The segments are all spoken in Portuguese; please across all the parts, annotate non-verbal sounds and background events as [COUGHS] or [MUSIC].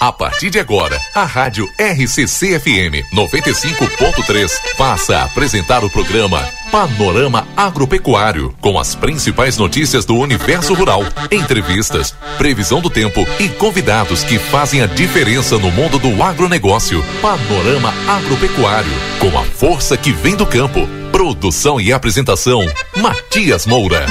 A partir de agora, a Rádio RCC FM 95.3 passa a apresentar o programa Panorama Agropecuário, com as principais notícias do universo rural, entrevistas, previsão do tempo e convidados que fazem a diferença no mundo do agronegócio. Panorama Agropecuário, com a força que vem do campo. Produção e apresentação: Matias Moura.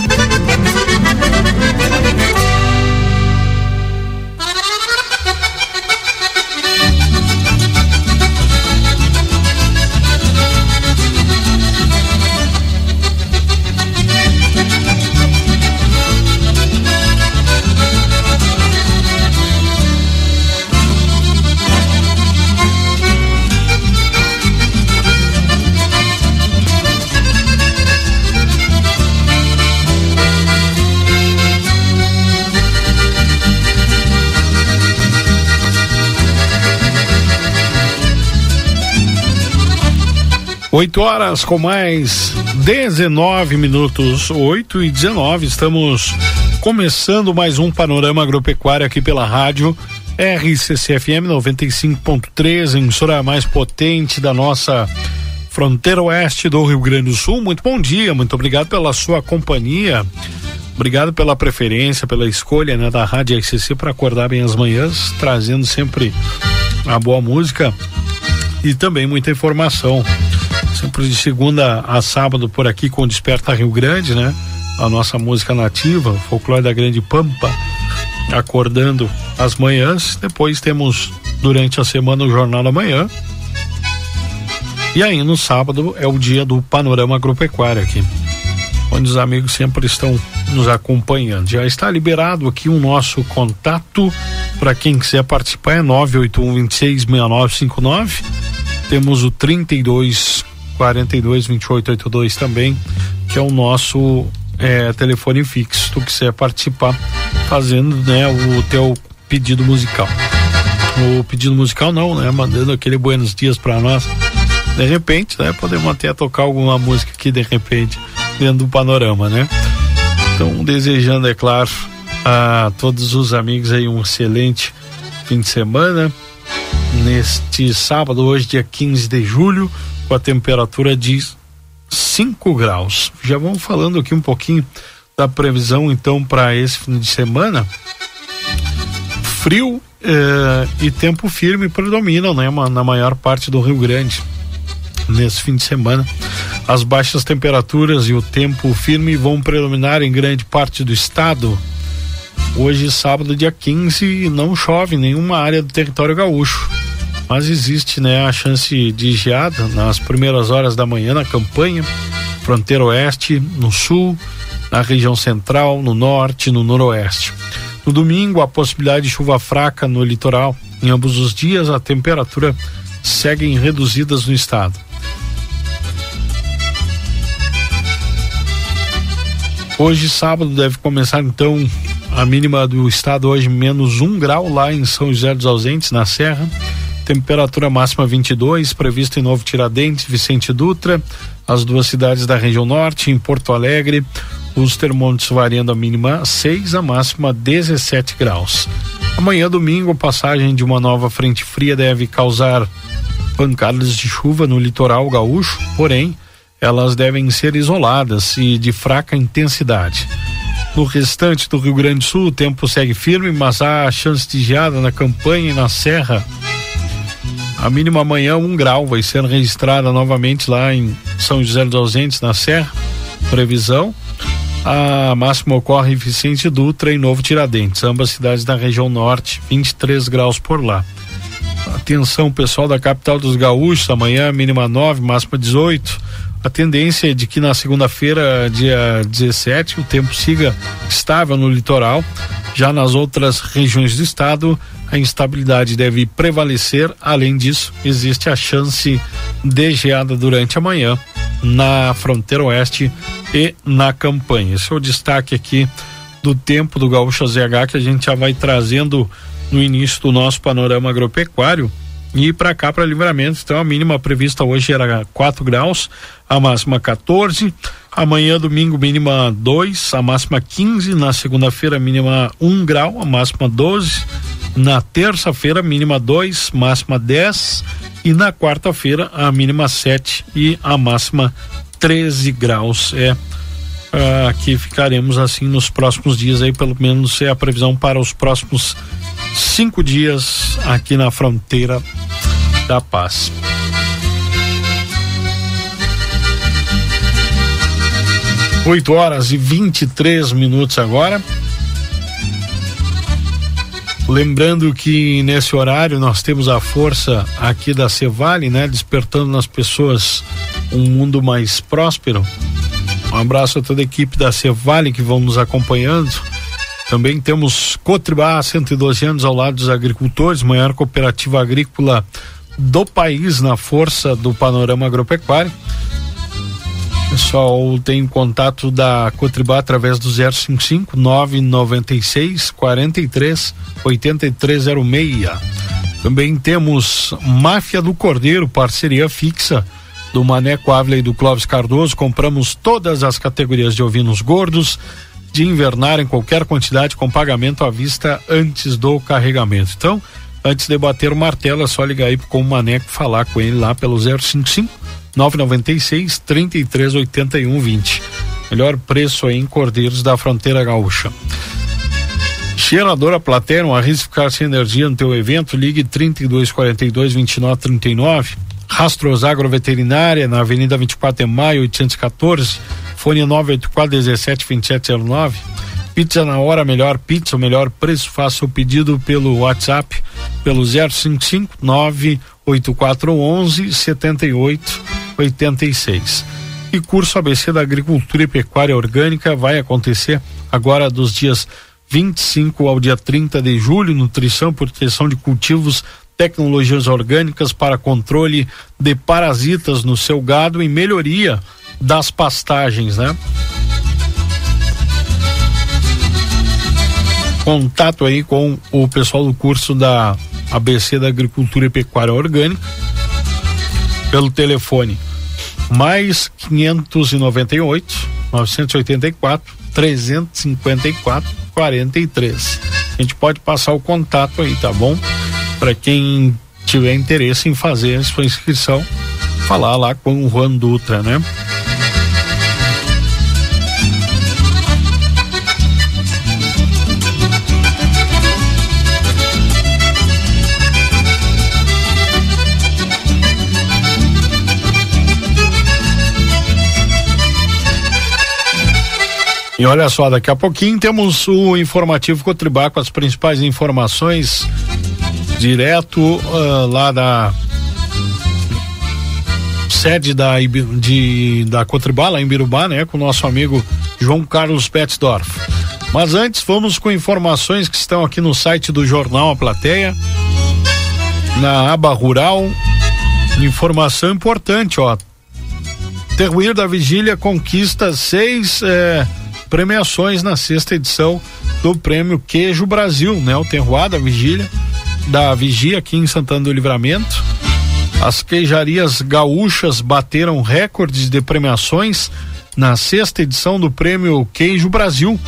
8 horas com mais 19 minutos, 8 e 19. Estamos começando mais um panorama agropecuário aqui pela rádio RCCFM 95.3, emissora mais potente da nossa fronteira oeste do Rio Grande do Sul. Muito bom dia, muito obrigado pela sua companhia. Obrigado pela preferência, pela escolha né, da Rádio RCC para acordar bem as manhãs, trazendo sempre a boa música e também muita informação. Sempre de segunda a sábado por aqui com Desperta Rio Grande, né? A nossa música nativa, folclore da Grande Pampa, acordando às manhãs. Depois temos durante a semana o Jornal da Manhã. E aí no sábado é o dia do Panorama Agropecuário aqui, onde os amigos sempre estão nos acompanhando. Já está liberado aqui o nosso contato para quem quiser participar é 981 26 6959. Temos o 32 42 28 82 também, que é o nosso é, telefone fixo. Tu quiser participar fazendo né, o teu pedido musical. O pedido musical não, né? Mandando aquele buenos dias para nós. De repente, né? Podemos até tocar alguma música aqui de repente dentro do panorama, né? Então, desejando, é claro, a todos os amigos aí um excelente fim de semana. Neste sábado, hoje, dia 15 de julho, com a temperatura de 5 graus. Já vamos falando aqui um pouquinho da previsão então para esse fim de semana. Frio eh, e tempo firme predominam né, na maior parte do Rio Grande nesse fim de semana. As baixas temperaturas e o tempo firme vão predominar em grande parte do estado. Hoje, sábado, dia 15, não chove em nenhuma área do território gaúcho mas existe né, a chance de geada nas primeiras horas da manhã na campanha, fronteira oeste, no sul, na região central, no norte, no noroeste. No domingo, a possibilidade de chuva fraca no litoral. Em ambos os dias, a temperatura seguem reduzidas no estado. Hoje, sábado, deve começar então a mínima do estado hoje menos um grau lá em São José dos Ausentes, na Serra Temperatura máxima 22, previsto em Novo Tiradentes, Vicente Dutra, as duas cidades da região norte, em Porto Alegre, os termômetros variando a mínima 6, a máxima 17 graus. Amanhã, domingo, passagem de uma nova frente fria deve causar pancadas de chuva no litoral gaúcho, porém, elas devem ser isoladas e de fraca intensidade. No restante do Rio Grande do Sul, o tempo segue firme, mas há chance de geada na campanha e na serra a mínima amanhã, um grau, vai ser registrada novamente lá em São José dos Ausentes, na Serra. Previsão. A máxima ocorre em Vicente Dutra e Novo Tiradentes, ambas cidades da região norte, 23 graus por lá. Atenção, pessoal da capital dos gaúchos, amanhã mínima 9, máxima 18. A tendência é de que na segunda-feira, dia 17, o tempo siga estável no litoral. Já nas outras regiões do estado, a instabilidade deve prevalecer. Além disso, existe a chance de geada durante a manhã na fronteira oeste e na campanha. Esse é o destaque aqui do tempo do Gaúcho ZH que a gente já vai trazendo no início do nosso panorama agropecuário. E para cá, para livramento, então a mínima prevista hoje era 4 graus, a máxima 14. Amanhã, domingo, mínima 2, a máxima 15. Na segunda-feira, mínima 1 um grau, a máxima 12 Na terça-feira, mínima 2, máxima 10. E na quarta-feira, a mínima 7 e a máxima 13 graus. É uh, aqui ficaremos assim nos próximos dias aí, pelo menos é a previsão para os próximos cinco dias aqui na fronteira da paz. Oito horas e 23 minutos agora. Lembrando que nesse horário nós temos a força aqui da Cevale, né? Despertando nas pessoas um mundo mais próspero. Um abraço a toda a equipe da Cevale que vão nos acompanhando. Também temos Cotribá, 112 anos ao lado dos agricultores, maior cooperativa agrícola do país na força do panorama agropecuário. Pessoal tem contato da Cotribá através do 055 996 43 8306. Também temos Máfia do Cordeiro, parceria fixa do Maneco Ávila e do Clóvis Cardoso. Compramos todas as categorias de ovinos gordos de invernar em qualquer quantidade com pagamento à vista antes do carregamento. Então, antes de bater o martelo, é só ligar aí com o Maneco falar com ele lá pelo 055 996 3381 20. Melhor preço aí em Cordeiros da Fronteira Gaúcha. Cheiradora Platéia, um arrisco ficar sem energia no teu evento, ligue 3242 2939. Rastros Agroveterinária, na Avenida 24 de Maio, 814, fone 984 17 2709. Pizza na hora, melhor pizza, o melhor preço. Faça o pedido pelo WhatsApp, pelo 055 98411 78 86. E curso ABC da Agricultura e Pecuária Orgânica vai acontecer agora dos dias 25 ao dia 30 de julho, nutrição e proteção de cultivos, tecnologias orgânicas para controle de parasitas no seu gado e melhoria das pastagens, né? Contato aí com o pessoal do curso da ABC da Agricultura e Pecuária Orgânica pelo telefone mais 598 984 354 43. A gente pode passar o contato aí, tá bom? Para quem tiver interesse em fazer a sua inscrição, falar lá com o Juan Dutra, né? E olha só, daqui a pouquinho temos o informativo Cotribá com as principais informações direto uh, lá da sede da, de, da Cotribá, lá em Birubá, né? Com o nosso amigo João Carlos Betzdorf. Mas antes, vamos com informações que estão aqui no site do Jornal A Plateia, na aba rural. Informação importante, ó. Terruir da Vigília conquista seis. Eh, premiações na sexta edição do Prêmio Queijo Brasil, né? O Terroir da Vigília, da Vigia aqui em Santana do Livramento. As queijarias gaúchas bateram recordes de premiações na sexta edição do Prêmio Queijo Brasil.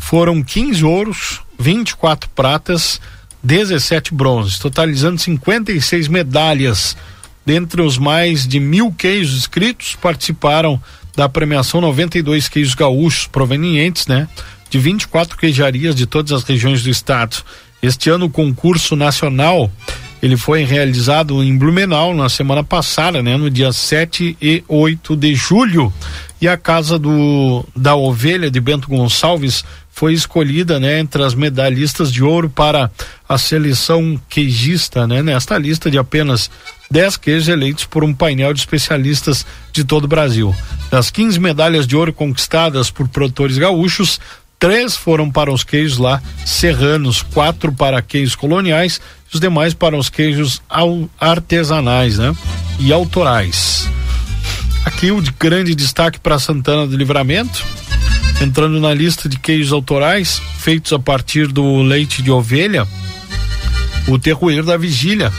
Foram 15 ouros, 24 pratas, 17 bronzes, totalizando 56 medalhas. Dentre os mais de mil queijos inscritos, participaram da premiação 92 queijos gaúchos provenientes, né, de 24 queijarias de todas as regiões do estado. Este ano o concurso nacional ele foi realizado em Blumenau na semana passada, né, no dia 7 e 8 de julho. E a casa do da ovelha de Bento Gonçalves foi escolhida, né, entre as medalhistas de ouro para a seleção queijista, né, nesta lista de apenas 10 queijos eleitos por um painel de especialistas de todo o Brasil. Das 15 medalhas de ouro conquistadas por produtores gaúchos, três foram para os queijos lá serranos, quatro para queijos coloniais os demais para os queijos artesanais, né? E autorais. Aqui o de grande destaque para Santana do Livramento, entrando na lista de queijos autorais feitos a partir do leite de ovelha, o terroir da vigília,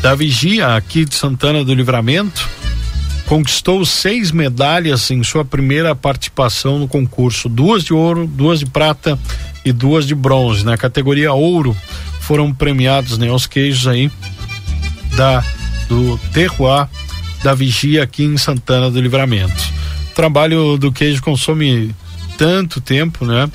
da Vigia aqui de Santana do Livramento, conquistou seis medalhas em sua primeira participação no concurso, duas de ouro, duas de prata e duas de bronze. Na categoria ouro foram premiados, né, os queijos aí da do terroir da Vigia aqui em Santana do Livramento. O trabalho do queijo consome tanto tempo, né?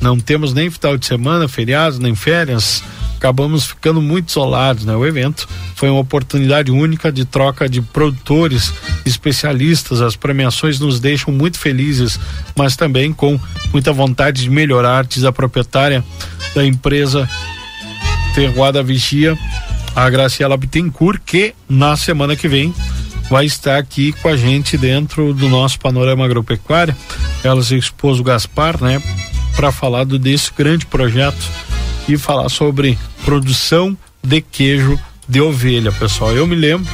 Não temos nem final de semana, feriados, nem férias. Acabamos ficando muito isolados, né? O evento foi uma oportunidade única de troca de produtores, especialistas. As premiações nos deixam muito felizes, mas também com muita vontade de melhorar, diz a proprietária da empresa Terroada Vigia, a Graciela Bittencourt, que na semana que vem vai estar aqui com a gente dentro do nosso panorama agropecuário. Ela se expôs o Gaspar, né, para falar do, desse grande projeto e falar sobre produção de queijo de ovelha, pessoal. Eu me lembro,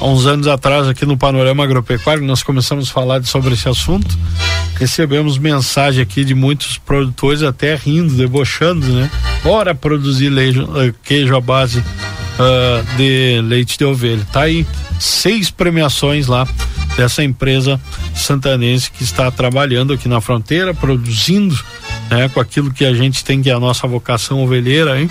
há uns anos atrás, aqui no Panorama Agropecuário, nós começamos a falar sobre esse assunto. Recebemos mensagem aqui de muitos produtores até rindo, debochando, né? Bora produzir leite, eh, queijo à base uh, de leite de ovelha. Tá aí seis premiações lá dessa empresa santanense que está trabalhando aqui na fronteira, produzindo né, com aquilo que a gente tem que é a nossa vocação ovelheira, hein?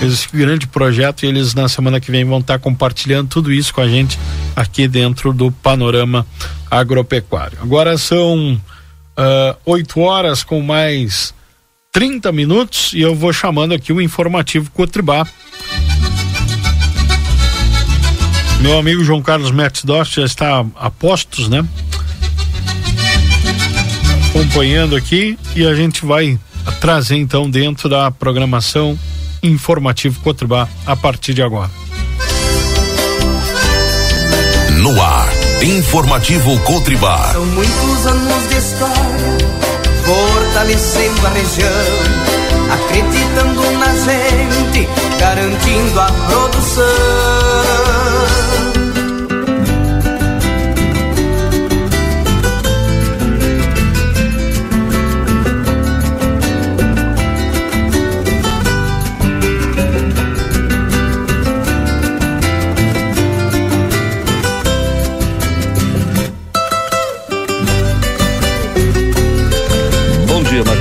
Esse grande projeto e eles na semana que vem vão estar compartilhando tudo isso com a gente aqui dentro do panorama agropecuário. Agora são uh, 8 horas com mais 30 minutos e eu vou chamando aqui o informativo Cotribá Meu amigo João Carlos Metzdorf já está a postos, né? Acompanhando aqui e a gente vai trazer então dentro da programação informativo Cotribá a partir de agora. No ar, informativo Cotribá. São muitos anos de história, fortalecendo a região, acreditando na gente, garantindo a produção.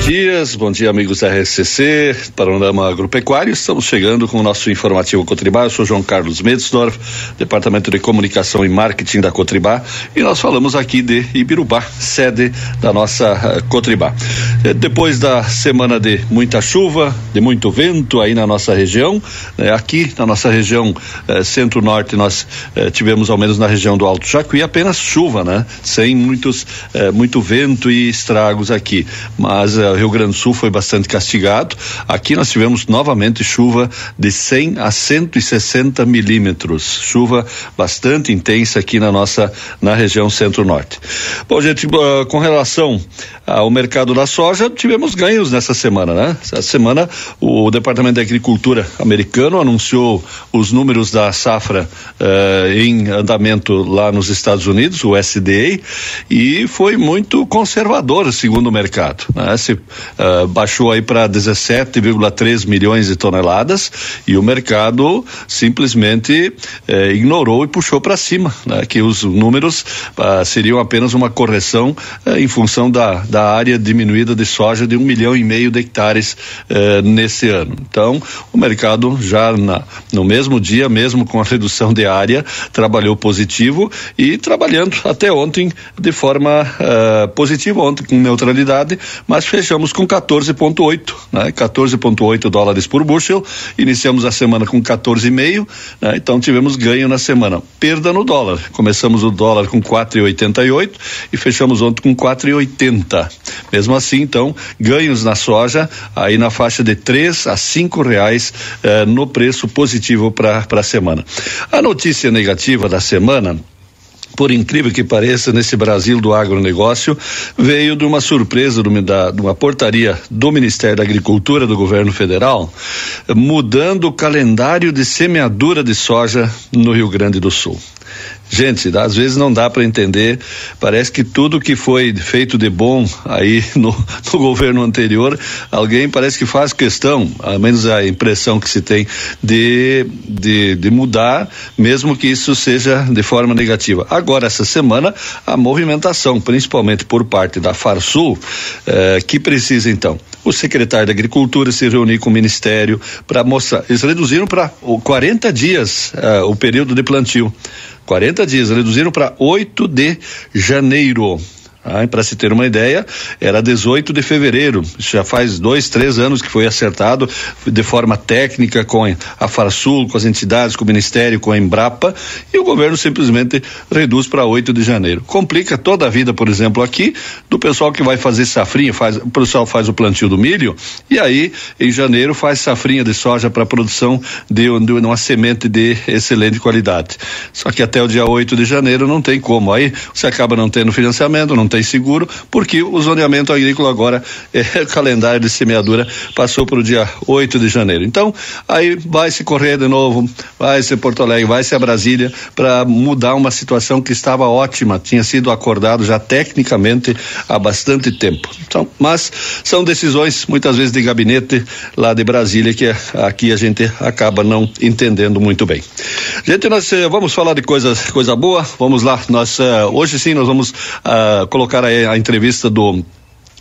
Dias, bom dia amigos da RCC, Panorama Agropecuário. Estamos chegando com o nosso informativo Cotribá. Eu sou João Carlos Medsdorf, Departamento de Comunicação e Marketing da Cotribá, e nós falamos aqui de Ibirubá, sede da nossa uh, Cotribá. Eh, depois da semana de muita chuva, de muito vento aí na nossa região, eh, aqui na nossa região eh, centro-norte nós tivemos ao menos na região do Alto Jacuí apenas chuva, né? Sem muitos muito vento e estragos aqui, mas Rio Grande do Sul foi bastante castigado. Aqui nós tivemos novamente chuva de 100 a 160 milímetros, chuva bastante intensa aqui na nossa na região centro-norte. Bom, gente, uh, com relação ao mercado da soja, tivemos ganhos nessa semana, né? Essa semana o Departamento de Agricultura americano anunciou os números da safra uh, em andamento lá nos Estados Unidos, o SDA, e foi muito conservador segundo o mercado. Né? Se, uh, baixou aí para 17,3 milhões de toneladas e o mercado simplesmente uh, ignorou e puxou para cima, né? Que os números uh, seriam apenas uma correção eh, em função da, da área diminuída de soja de um milhão e meio de hectares nesse ano. Então, o mercado já na, no mesmo dia, mesmo com a redução de área, trabalhou positivo e trabalhando até ontem de forma positiva, ontem com neutralidade, mas fechamos com 14,8, né? 14,8 dólares por bushel. Iniciamos a semana com 14,5, né? Então tivemos ganho na semana. Perda no dólar. Começamos o dólar com 4,88 e fechamos ontem com 4,80. Mesmo assim, então, ganhos na soja aí na faixa de três a cinco reais eh, no preço positivo para a semana. A notícia negativa da semana por incrível que pareça, nesse Brasil do agronegócio, veio de uma surpresa de uma, portaria do Ministério da Agricultura do governo federal, mudando o calendário de semeadura de soja no Rio Grande do Sul. Gente, às vezes não dá para entender. Parece que tudo que foi feito de bom aí [LAUGHS] no, no, governo anterior, alguém parece que faz questão, ao menos a impressão que se tem, de, de, de mudar, mesmo que isso seja de forma negativa. Agora, essa semana, a movimentação, principalmente por parte da Farsul, eh, que precisa então o secretário da Agricultura se reunir com o Ministério para mostrar. Eles reduziram para 40 dias uh, o período de plantio. 40 dias, reduziram para 8 de janeiro. Ah, Para se ter uma ideia, era 18 de fevereiro. Já faz dois, três anos que foi acertado de forma técnica com a Farsul, com as entidades, com o Ministério, com a Embrapa, e o governo simplesmente reduz para 8 de janeiro. Complica toda a vida, por exemplo, aqui, do pessoal que vai fazer safrinha, faz, o pessoal faz o plantio do milho, e aí, em janeiro, faz safrinha de soja para produção de, de uma semente de excelente qualidade. Só que até o dia 8 de janeiro não tem como. Aí você acaba não tendo financiamento, não tem tem seguro, porque o zoneamento agrícola agora, é, [LAUGHS] o calendário de semeadura passou para o dia 8 de janeiro. Então, aí vai se correr de novo, vai ser Porto Alegre, vai ser a Brasília, para mudar uma situação que estava ótima, tinha sido acordado já tecnicamente há bastante tempo. Então, mas são decisões muitas vezes de gabinete lá de Brasília que aqui a gente acaba não entendendo muito bem. Gente, nós eh, vamos falar de coisas coisa boa. Vamos lá. Nós eh, hoje sim nós vamos uh, colocar colocar a, a entrevista do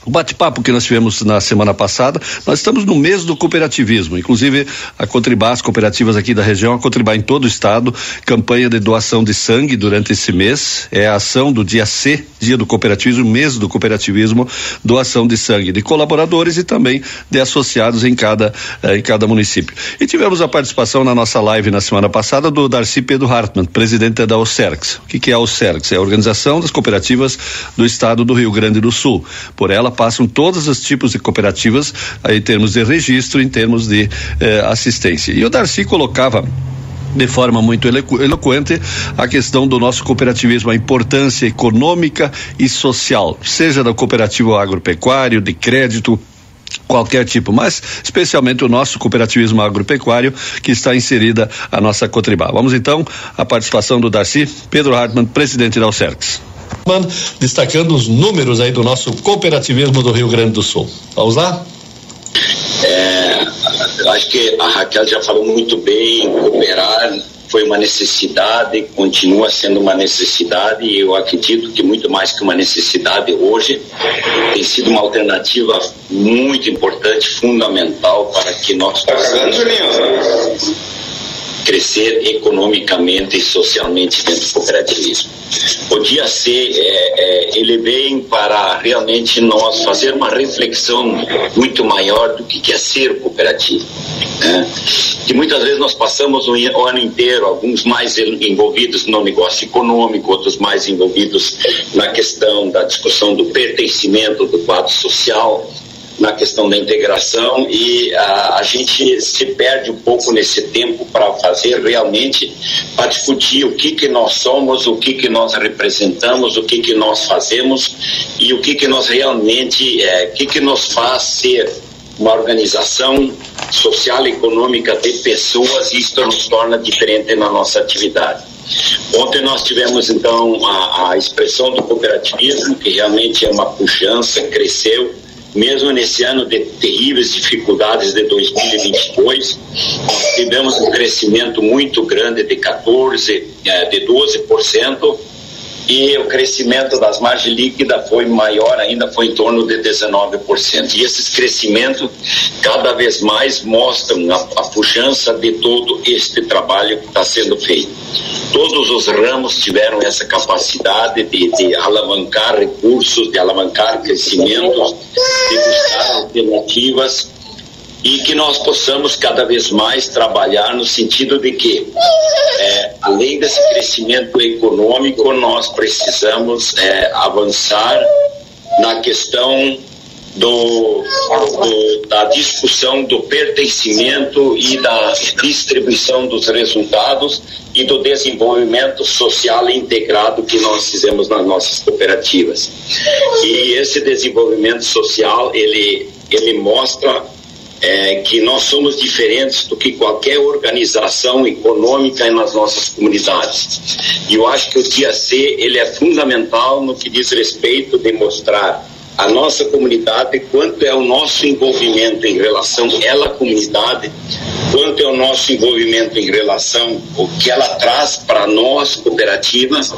o bate-papo que nós tivemos na semana passada, nós estamos no mês do cooperativismo, inclusive a Contribar, as cooperativas aqui da região, a Contribar em todo o estado, campanha de doação de sangue durante esse mês, é a ação do dia C, dia do cooperativismo, mês do cooperativismo, doação de sangue de colaboradores e também de associados em cada, eh, em cada município. E tivemos a participação na nossa live na semana passada do Darcy Pedro Hartmann, presidente da OCERX. O que, que é a OCERX? É a Organização das Cooperativas do Estado do Rio Grande do Sul. Por ela passam todos os tipos de cooperativas aí, em termos de registro, em termos de eh, assistência. E o Darcy colocava de forma muito eloqu eloquente a questão do nosso cooperativismo, a importância econômica e social, seja do cooperativo agropecuário, de crédito, qualquer tipo, mas especialmente o nosso cooperativismo agropecuário que está inserida a nossa Cotribá. Vamos então à participação do Darcy Pedro Hartmann, presidente da Alcerx destacando os números aí do nosso cooperativismo do Rio Grande do Sul. Vamos lá? É, acho que a Raquel já falou muito bem, cooperar foi uma necessidade, continua sendo uma necessidade e eu acredito que muito mais que uma necessidade hoje tem sido uma alternativa muito importante, fundamental para que nós possamos crescer economicamente e socialmente dentro do cooperativismo. Podia ser, é, é, ele vem para realmente nós fazer uma reflexão muito maior do que é ser cooperativo. Né? Que muitas vezes nós passamos o ano inteiro, alguns mais envolvidos no negócio econômico, outros mais envolvidos na questão da discussão do pertencimento do quadro social, na questão da integração e a, a gente se perde um pouco nesse tempo para fazer realmente para discutir o que que nós somos, o que que nós representamos, o que que nós fazemos e o que que nós realmente, é, o que que nos faz ser uma organização social e econômica de pessoas e isso nos torna diferente na nossa atividade. Ontem nós tivemos então a, a expressão do cooperativismo, que realmente é uma pujança, cresceu, mesmo nesse ano de terríveis dificuldades de 2022, nós tivemos um crescimento muito grande de 14, eh, de 12%, e o crescimento das margens líquidas foi maior ainda, foi em torno de 19%. E esses crescimentos cada vez mais mostram a, a pujança de todo este trabalho que está sendo feito. Todos os ramos tiveram essa capacidade de, de alavancar recursos, de alavancar crescimentos, de buscar alternativas e que nós possamos cada vez mais trabalhar no sentido de que, é, além desse crescimento econômico, nós precisamos é, avançar na questão do, do, da discussão do pertencimento e da distribuição dos resultados e do desenvolvimento social integrado que nós fizemos nas nossas cooperativas. E esse desenvolvimento social, ele, ele mostra é, que nós somos diferentes do que qualquer organização econômica nas nossas comunidades. E eu acho que o dia C ele é fundamental no que diz respeito de mostrar a nossa comunidade, quanto é o nosso envolvimento em relação ela comunidade, quanto é o nosso envolvimento em relação o que ela traz para nós cooperativas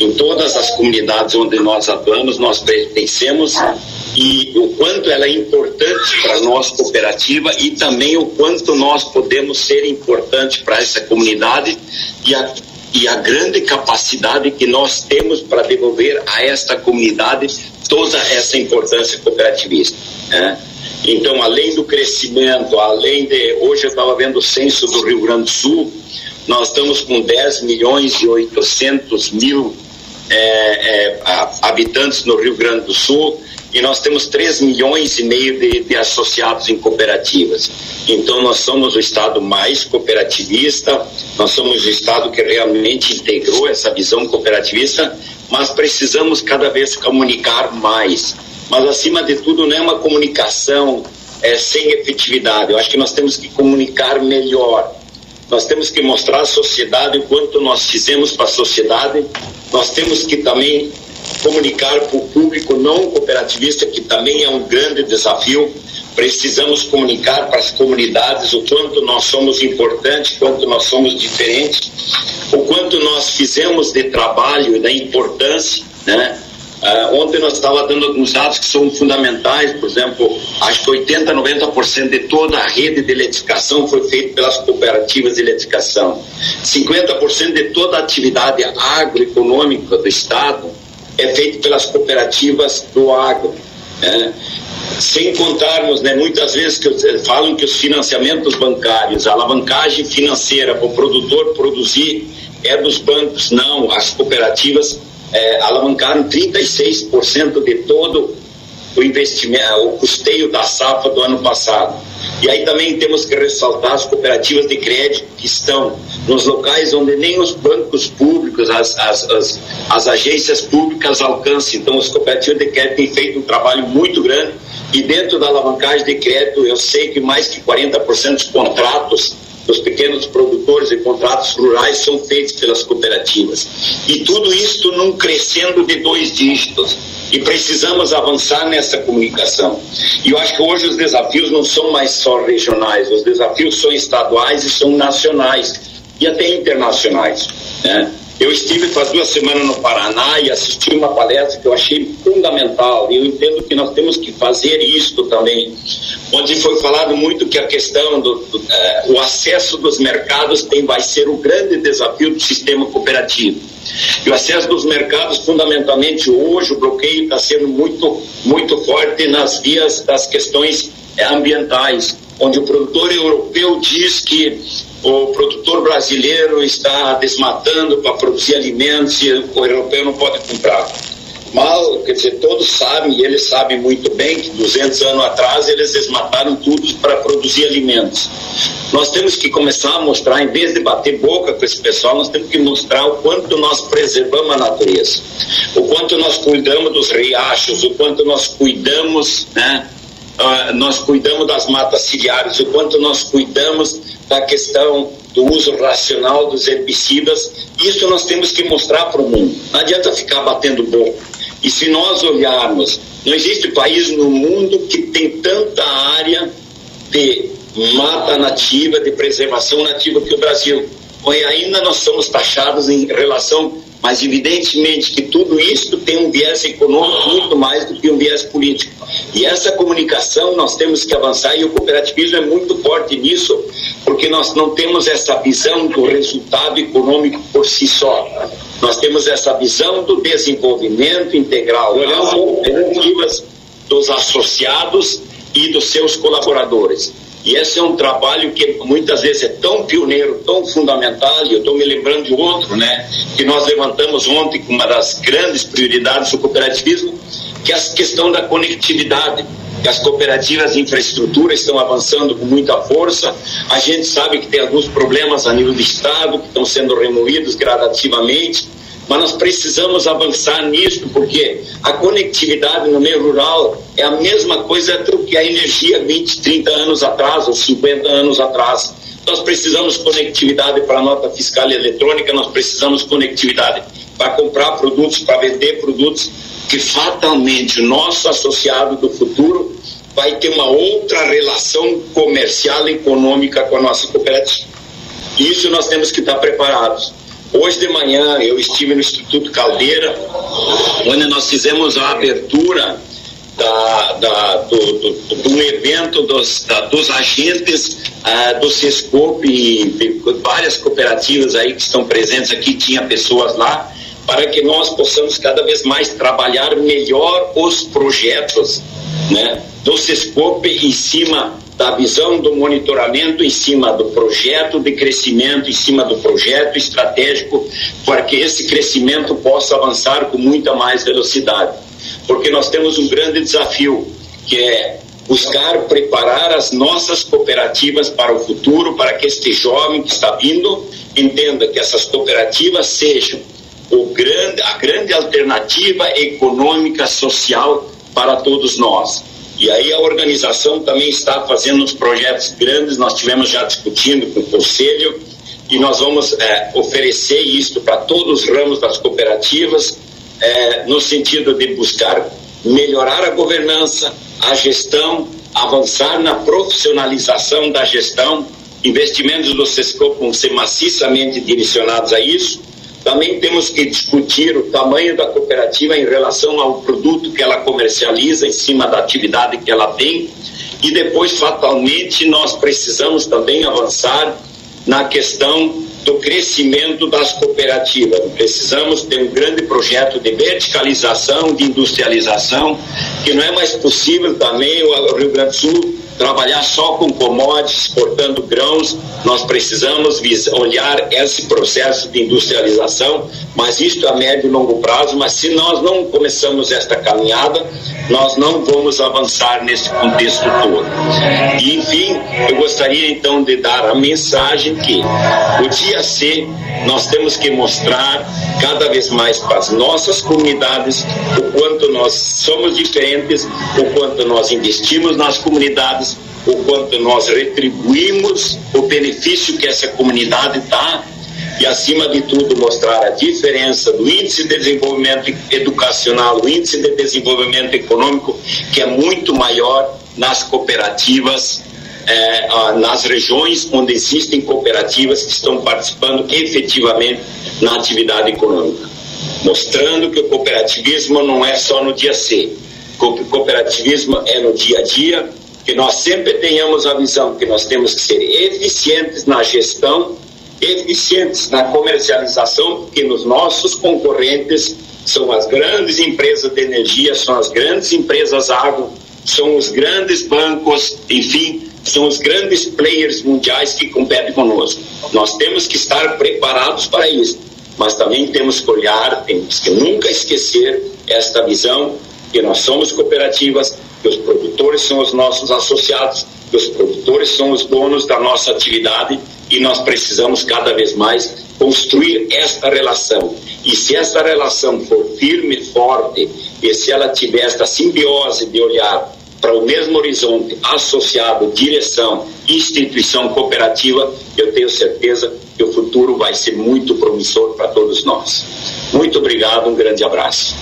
em todas as comunidades onde nós atuamos, nós pertencemos e o quanto ela é importante para nós cooperativa e também o quanto nós podemos ser importante para essa comunidade e a, e a grande capacidade que nós temos para devolver a esta comunidade toda essa importância cooperativista. Né? Então, além do crescimento, além de. Hoje eu estava vendo o censo do Rio Grande do Sul, nós estamos com 10 milhões e 800 mil é, é, habitantes no Rio Grande do Sul e nós temos 3 milhões e meio de, de, associados em cooperativas. Então, nós somos o Estado mais cooperativista, nós somos o Estado que realmente integrou essa visão cooperativista, mas precisamos cada vez comunicar mais. Mas, acima de tudo, não é uma comunicação é, sem efetividade. Eu acho que nós temos que comunicar melhor. Nós temos que mostrar à sociedade o quanto nós fizemos para a sociedade. Nós temos que também comunicar para o público não cooperativista, que também é um grande desafio. Precisamos comunicar para as comunidades o quanto nós somos importantes, quanto nós somos diferentes, o quanto nós fizemos de trabalho da importância, né? Uh, ontem nós estávamos dando alguns dados que são fundamentais, por exemplo, acho que 80, 90% de toda a rede de eletrificação foi feita pelas cooperativas de eletrificação. 50% de toda a atividade agroeconômica do Estado é feito pelas cooperativas do agro. Né? Sem contarmos, né, muitas vezes que falam que os financiamentos bancários, a alavancagem financeira para o produtor produzir é dos bancos. Não, as cooperativas é, alavancaram 36% de todo o investimento, o custeio da safra do ano passado. E aí também temos que ressaltar as cooperativas de crédito que estão nos locais onde nem os bancos públicos, as, as, as, as agências públicas alcançam. Então, as cooperativas de crédito têm feito um trabalho muito grande e dentro da alavancagem de crédito, eu sei que mais que 40% dos contratos dos pequenos produtores e contratos rurais são feitos pelas cooperativas. E tudo isso num crescendo de dois dígitos e precisamos avançar nessa comunicação. E eu acho que hoje os desafios não são mais só regionais, os desafios são estaduais e são nacionais e até internacionais. Né? Eu estive faz duas semanas no Paraná e assisti uma palestra que eu achei fundamental e eu entendo que nós temos que fazer isto também, onde foi falado muito que a questão do, do uh, o acesso dos mercados tem vai ser o grande desafio do sistema cooperativo. E o acesso dos mercados, fundamentalmente hoje, o bloqueio está sendo muito, muito forte nas vias das questões eh, ambientais, onde o produtor europeu diz que o produtor brasileiro está desmatando para produzir alimentos e o europeu não pode comprar. Mal, quer dizer, todos sabem, e eles sabem muito bem que 200 anos atrás eles desmataram tudo para produzir alimentos. Nós temos que começar a mostrar, em vez de bater boca com esse pessoal, nós temos que mostrar o quanto nós preservamos a natureza, o quanto nós cuidamos dos riachos, o quanto nós cuidamos, né? Uh, nós cuidamos das matas ciliares, o quanto nós cuidamos da questão do uso racional dos herbicidas. Isso nós temos que mostrar para o mundo. Não adianta ficar batendo boca. E se nós olharmos, não existe país no mundo que tem tanta área de mata nativa, de preservação nativa que o Brasil. E ainda nós somos taxados em relação mas evidentemente que tudo isso tem um viés econômico muito mais do que um viés político. E essa comunicação nós temos que avançar e o cooperativismo é muito forte nisso, porque nós não temos essa visão do resultado econômico por si só. Nós temos essa visão do desenvolvimento integral, olhando alternativas dos associados e dos seus colaboradores. E esse é um trabalho que muitas vezes é tão pioneiro, tão fundamental, e eu estou me lembrando de outro, né, que nós levantamos ontem como uma das grandes prioridades do cooperativismo, que é a questão da conectividade. Que as cooperativas de infraestrutura estão avançando com muita força. A gente sabe que tem alguns problemas a nível do Estado que estão sendo removidos gradativamente mas nós precisamos avançar nisso, porque a conectividade no meio rural é a mesma coisa do que a energia 20, 30 anos atrás ou 50 anos atrás. Nós precisamos conectividade para a nota fiscal eletrônica, nós precisamos conectividade para comprar produtos, para vender produtos, que fatalmente o nosso associado do futuro vai ter uma outra relação comercial e econômica com a nossa cooperativa. Isso nós temos que estar preparados. Hoje de manhã eu estive no Instituto Caldeira, onde nós fizemos a abertura da, da, do, do, do evento dos, da, dos agentes uh, do Sescope e várias cooperativas aí que estão presentes aqui, tinha pessoas lá, para que nós possamos cada vez mais trabalhar melhor os projetos né, do Sescope em cima da visão do monitoramento em cima do projeto de crescimento, em cima do projeto estratégico, para que esse crescimento possa avançar com muita mais velocidade. Porque nós temos um grande desafio, que é buscar preparar as nossas cooperativas para o futuro, para que este jovem que está vindo entenda que essas cooperativas sejam o grande, a grande alternativa econômica, social para todos nós. E aí a organização também está fazendo uns projetos grandes, nós tivemos já discutindo com o conselho e nós vamos é, oferecer isto para todos os ramos das cooperativas, é, no sentido de buscar melhorar a governança, a gestão, avançar na profissionalização da gestão, investimentos do SESCOP vão ser maciçamente direcionados a isso, também temos que discutir o tamanho da cooperativa em relação ao produto que ela comercializa, em cima da atividade que ela tem. E depois, fatalmente, nós precisamos também avançar na questão do crescimento das cooperativas. Precisamos ter um grande projeto de verticalização, de industrialização, que não é mais possível também o Rio Grande do Sul trabalhar só com commodities, exportando grãos, nós precisamos olhar esse processo de industrialização, mas isto a médio e longo prazo, mas se nós não começamos esta caminhada, nós não vamos avançar nesse contexto todo. E, enfim, eu gostaria então de dar a mensagem que o dia C nós temos que mostrar cada vez mais para as nossas comunidades o quanto nós somos diferentes, o quanto nós investimos nas comunidades, o quanto nós retribuímos o benefício que essa comunidade dá e, acima de tudo, mostrar a diferença do índice de desenvolvimento educacional, o índice de desenvolvimento econômico, que é muito maior nas cooperativas, eh, nas regiões onde existem cooperativas que estão participando efetivamente na atividade econômica, mostrando que o cooperativismo não é só no dia C, o cooperativismo é no dia a dia, que nós sempre tenhamos a visão que nós temos que ser eficientes na gestão, eficientes na comercialização, porque nos nossos concorrentes são as grandes empresas de energia, são as grandes empresas água, são os grandes bancos, enfim, são os grandes players mundiais que competem conosco. Nós temos que estar preparados para isso, mas também temos que olhar, temos que nunca esquecer esta visão que nós somos cooperativas, que os produtores são os nossos associados, que os produtores são os donos da nossa atividade e nós precisamos cada vez mais construir esta relação. E se esta relação for firme, forte, e se ela tiver esta simbiose de olhar para o mesmo horizonte associado direção, instituição cooperativa, eu tenho certeza que o futuro vai ser muito promissor para todos nós. Muito obrigado, um grande abraço.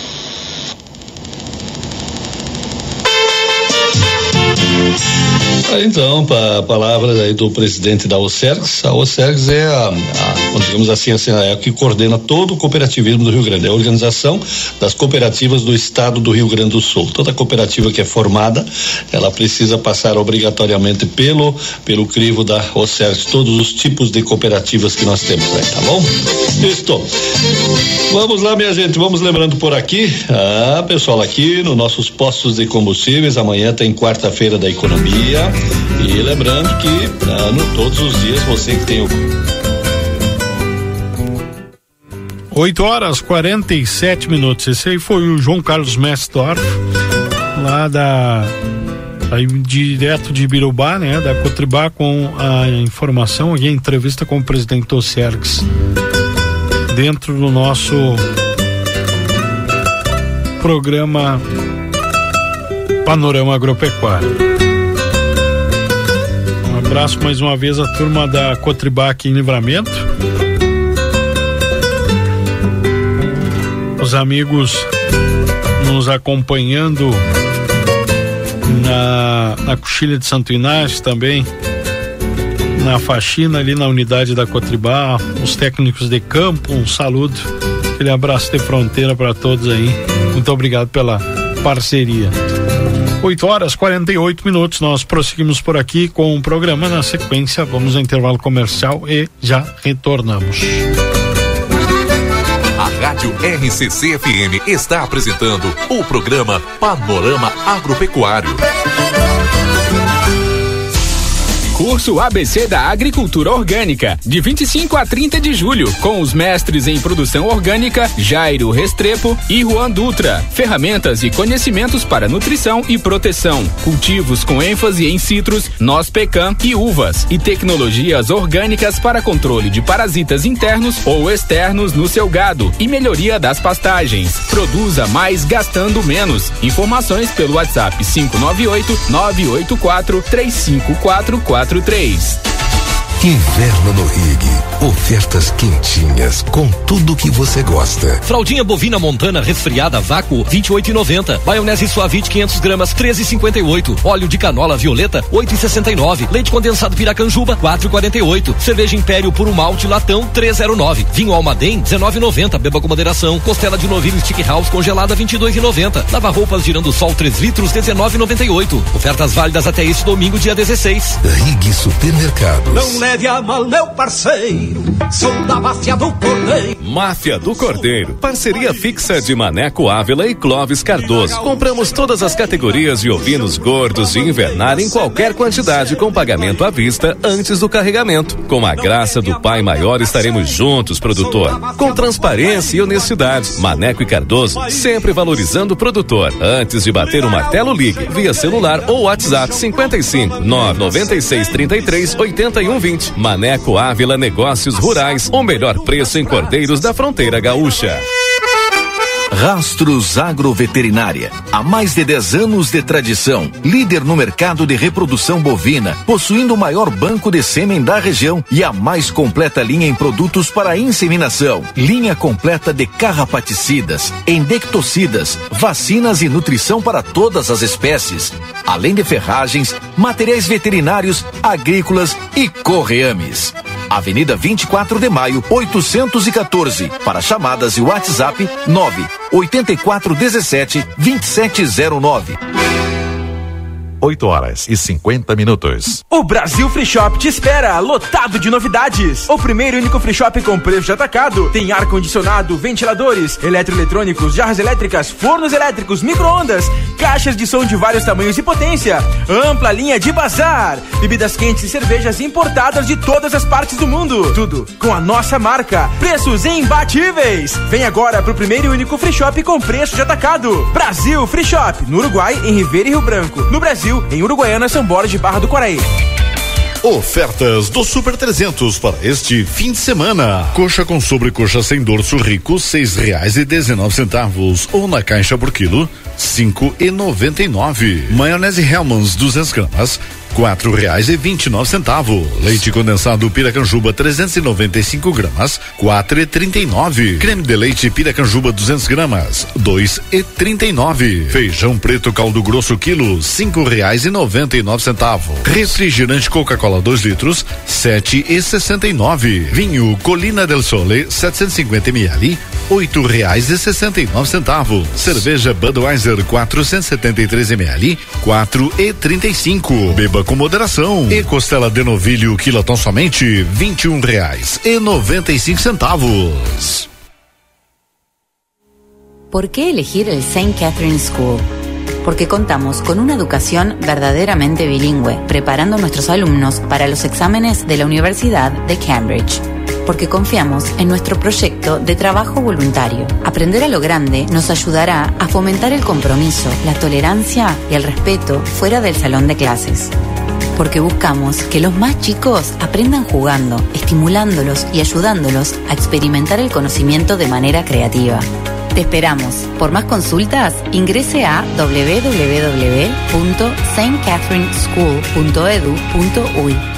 Thank you. Então, para palavras aí do presidente da OCERGS, a OCERGS é a, a digamos assim, assim, é a que coordena todo o cooperativismo do Rio Grande, é a organização das cooperativas do estado do Rio Grande do Sul. Toda cooperativa que é formada, ela precisa passar obrigatoriamente pelo pelo crivo da OCERGS, todos os tipos de cooperativas que nós temos aí, tá bom? Isto. Vamos lá, minha gente, vamos lembrando por aqui, ah, pessoal, aqui nos nossos postos de combustíveis, amanhã tem quarta-feira da economia. E lembrando que ah, no, todos os dias você que tem o 8 horas 47 minutos. Esse aí foi o João Carlos Messdorf, lá da. Aí, direto de Birubá, né? Da Cotribá, com a informação e a entrevista com o presidente Ossergs. Dentro do nosso programa Panorama Agropecuário. Abraço mais uma vez à turma da Cotribá aqui em Livramento. Os amigos nos acompanhando na, na coxilha de Santo Inácio também, na faxina ali na unidade da Cotribá, os técnicos de campo, um saludo, aquele abraço de fronteira para todos aí. Muito obrigado pela parceria. 8 horas 48 minutos. Nós prosseguimos por aqui com o programa. Na sequência, vamos ao intervalo comercial e já retornamos. A Rádio RCC FM está apresentando o programa Panorama Agropecuário. Curso ABC da Agricultura Orgânica, de 25 a 30 de julho, com os mestres em produção orgânica Jairo Restrepo e Juan Dutra. Ferramentas e conhecimentos para nutrição e proteção, cultivos com ênfase em citros, noz pecan e uvas, e tecnologias orgânicas para controle de parasitas internos ou externos no seu gado e melhoria das pastagens. Produza mais gastando menos. Informações pelo WhatsApp 598 984 3544 43. Inverno no Rig. Ofertas quentinhas com tudo que você gosta. Fraldinha bovina montana resfriada vácuo 28,90. Maionese suavite 500 gramas 13,58. Óleo de canola violeta 8,69. Leite condensado Piracanjuba 4,48. Cerveja Império puro malte latão 3,09. Vinho Almaden 19,90. Beba com moderação. Costela de novilho Stick House congelada 22,90. Lava roupas girando sol 3 litros 19,98. Ofertas válidas até este domingo dia 16. Rig Supermercados. Não leve a mal, meu parceiro. Sou da máfia do Cordeiro. Máfia do Cordeiro. Parceria fixa de Maneco Ávila e Clóvis Cardoso. Compramos todas as categorias de ovinos gordos de invernar em qualquer quantidade com pagamento à vista antes do carregamento. Com a graça do Pai Maior estaremos juntos, produtor. Com transparência e honestidade. Maneco e Cardoso sempre valorizando o produtor. Antes de bater o martelo, ligue via celular ou WhatsApp 55 996 33 81 20. Maneco Ávila Negócios Rurais, o melhor preço em cordeiros da fronteira gaúcha. Rastros Agroveterinária. Há mais de 10 anos de tradição, líder no mercado de reprodução bovina, possuindo o maior banco de sêmen da região e a mais completa linha em produtos para inseminação. Linha completa de carrapaticidas, endectocidas, vacinas e nutrição para todas as espécies, além de ferragens, materiais veterinários, agrícolas e correames. Avenida 24 de Maio, 814. Para chamadas e WhatsApp 9 8417 2709. 8 horas e 50 minutos. O Brasil Free Shop te espera, lotado de novidades. O primeiro e único free shop com preço de atacado. Tem ar-condicionado, ventiladores, eletroeletrônicos, jarras elétricas, fornos elétricos, micro-ondas, caixas de som de vários tamanhos e potência, ampla linha de bazar, bebidas quentes e cervejas importadas de todas as partes do mundo. Tudo com a nossa marca. Preços imbatíveis. Vem agora pro primeiro e único free shop com preço de atacado. Brasil Free Shop, no Uruguai, em Ribeira e Rio Branco. No Brasil, em Uruguaiana, São Borges Barra do Quaraí. Ofertas do Super 300 para este fim de semana. Coxa com sobrecoxa sem dorso rico, seis reais e dezenove centavos. Ou na caixa por quilo, cinco e noventa e nove. Maionese Hellmann's 200 gramas, quatro reais e vinte e nove centavos. Leite condensado Piracanjuba 395 gramas, quatro e trinta e nove. Creme de leite Piracanjuba 200 gramas, dois e trinta e nove. Feijão preto caldo grosso quilo, cinco reais e noventa e nove centavos. Refrigerante Coca-Cola 2 litros, sete e sessenta e nove. Vinho Colina del Sole 750 ml, oito reais e sessenta e nove centavos. Cerveja Budweiser 473 ml, quatro e trinta e cinco. Beba com moderação. E costela de novilho quilotão somente vinte e um reais e noventa y cinco centavos. ¿Por qué elegir el St. Catherine School? Porque contamos con una educación verdaderamente bilingüe, preparando a nuestros alumnos para los exámenes de la Universidad de Cambridge. Porque confiamos en nuestro proyecto de trabajo voluntario. Aprender a lo grande nos ayudará a fomentar el compromiso, la tolerancia y el respeto fuera del salón de clases porque buscamos que los más chicos aprendan jugando, estimulándolos y ayudándolos a experimentar el conocimiento de manera creativa. Te esperamos. Por más consultas, ingrese a www.stcatherineschool.edu.uy.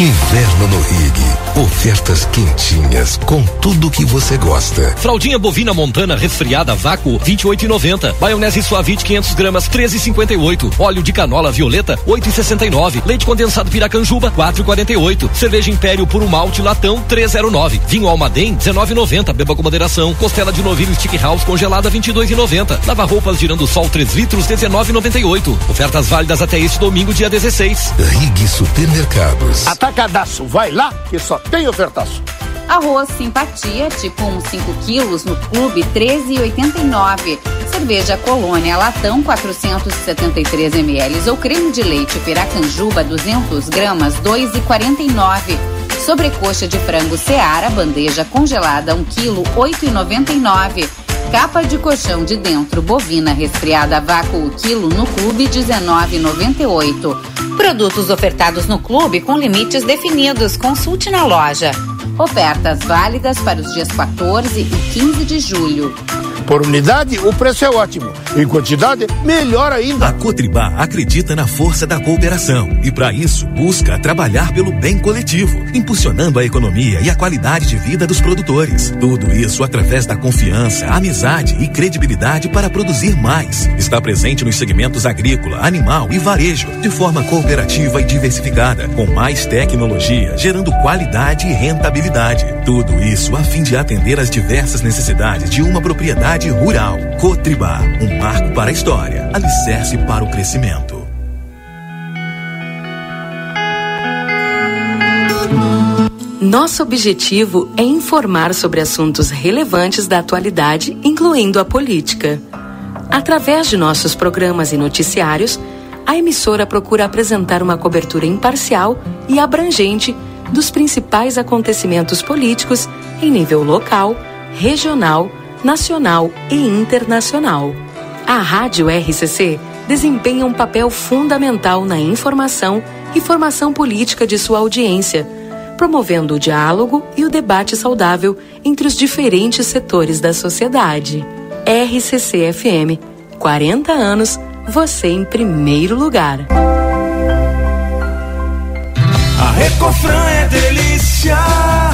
Inverno no Rig. Ofertas quentinhas com tudo que você gosta. Fraldinha bovina montana resfriada vácuo 28,90. Maionese Suavite 500 gramas 13,58. Óleo de canola violeta 8,69. Leite condensado Piracanjuba 4,48. Cerveja Império puro malte latão 3,09. Vinho Almaden 19,90. Beba com moderação. Costela de novilho Stick House congelada 22,90. Lava roupas girando sol 3 litros 19,98. Ofertas válidas até este domingo dia 16. Rig Supermercados. Atacadaço, vai lá que só tem ofertaço. Arroz Simpatia, tipo 1 5 quilos, no clube 13,89. Cerveja Colônia Latão 473 ml ou creme de leite Piracanjuba 200 gramas 2,49. Sobrecoxa de frango Seara, bandeja congelada 1 quilo 8,99. Capa de colchão de dentro bovina resfriada a vácuo quilo no clube 19,98. Produtos ofertados no clube com limites definidos. Consulte na loja. Ofertas válidas para os dias 14 e 15 de julho. Por unidade, o preço é ótimo. Em quantidade, melhor ainda. A Cotribá acredita na força da cooperação e, para isso, busca trabalhar pelo bem coletivo, impulsionando a economia e a qualidade de vida dos produtores. Tudo isso através da confiança, amizade e credibilidade para produzir mais. Está presente nos segmentos agrícola, animal e varejo, de forma cooperativa e diversificada, com mais tecnologia, gerando qualidade e rentabilidade. Tudo isso a fim de atender às diversas necessidades de uma propriedade rural. Cotribá, um marco para a história, alicerce para o crescimento. Nosso objetivo é informar sobre assuntos relevantes da atualidade, incluindo a política. Através de nossos programas e noticiários, a emissora procura apresentar uma cobertura imparcial e abrangente dos principais acontecimentos políticos em nível local, regional, nacional e internacional. A Rádio RCC desempenha um papel fundamental na informação e formação política de sua audiência, promovendo o diálogo e o debate saudável entre os diferentes setores da sociedade. RCC FM, 40 anos, você em primeiro lugar. A Recofran é delícia.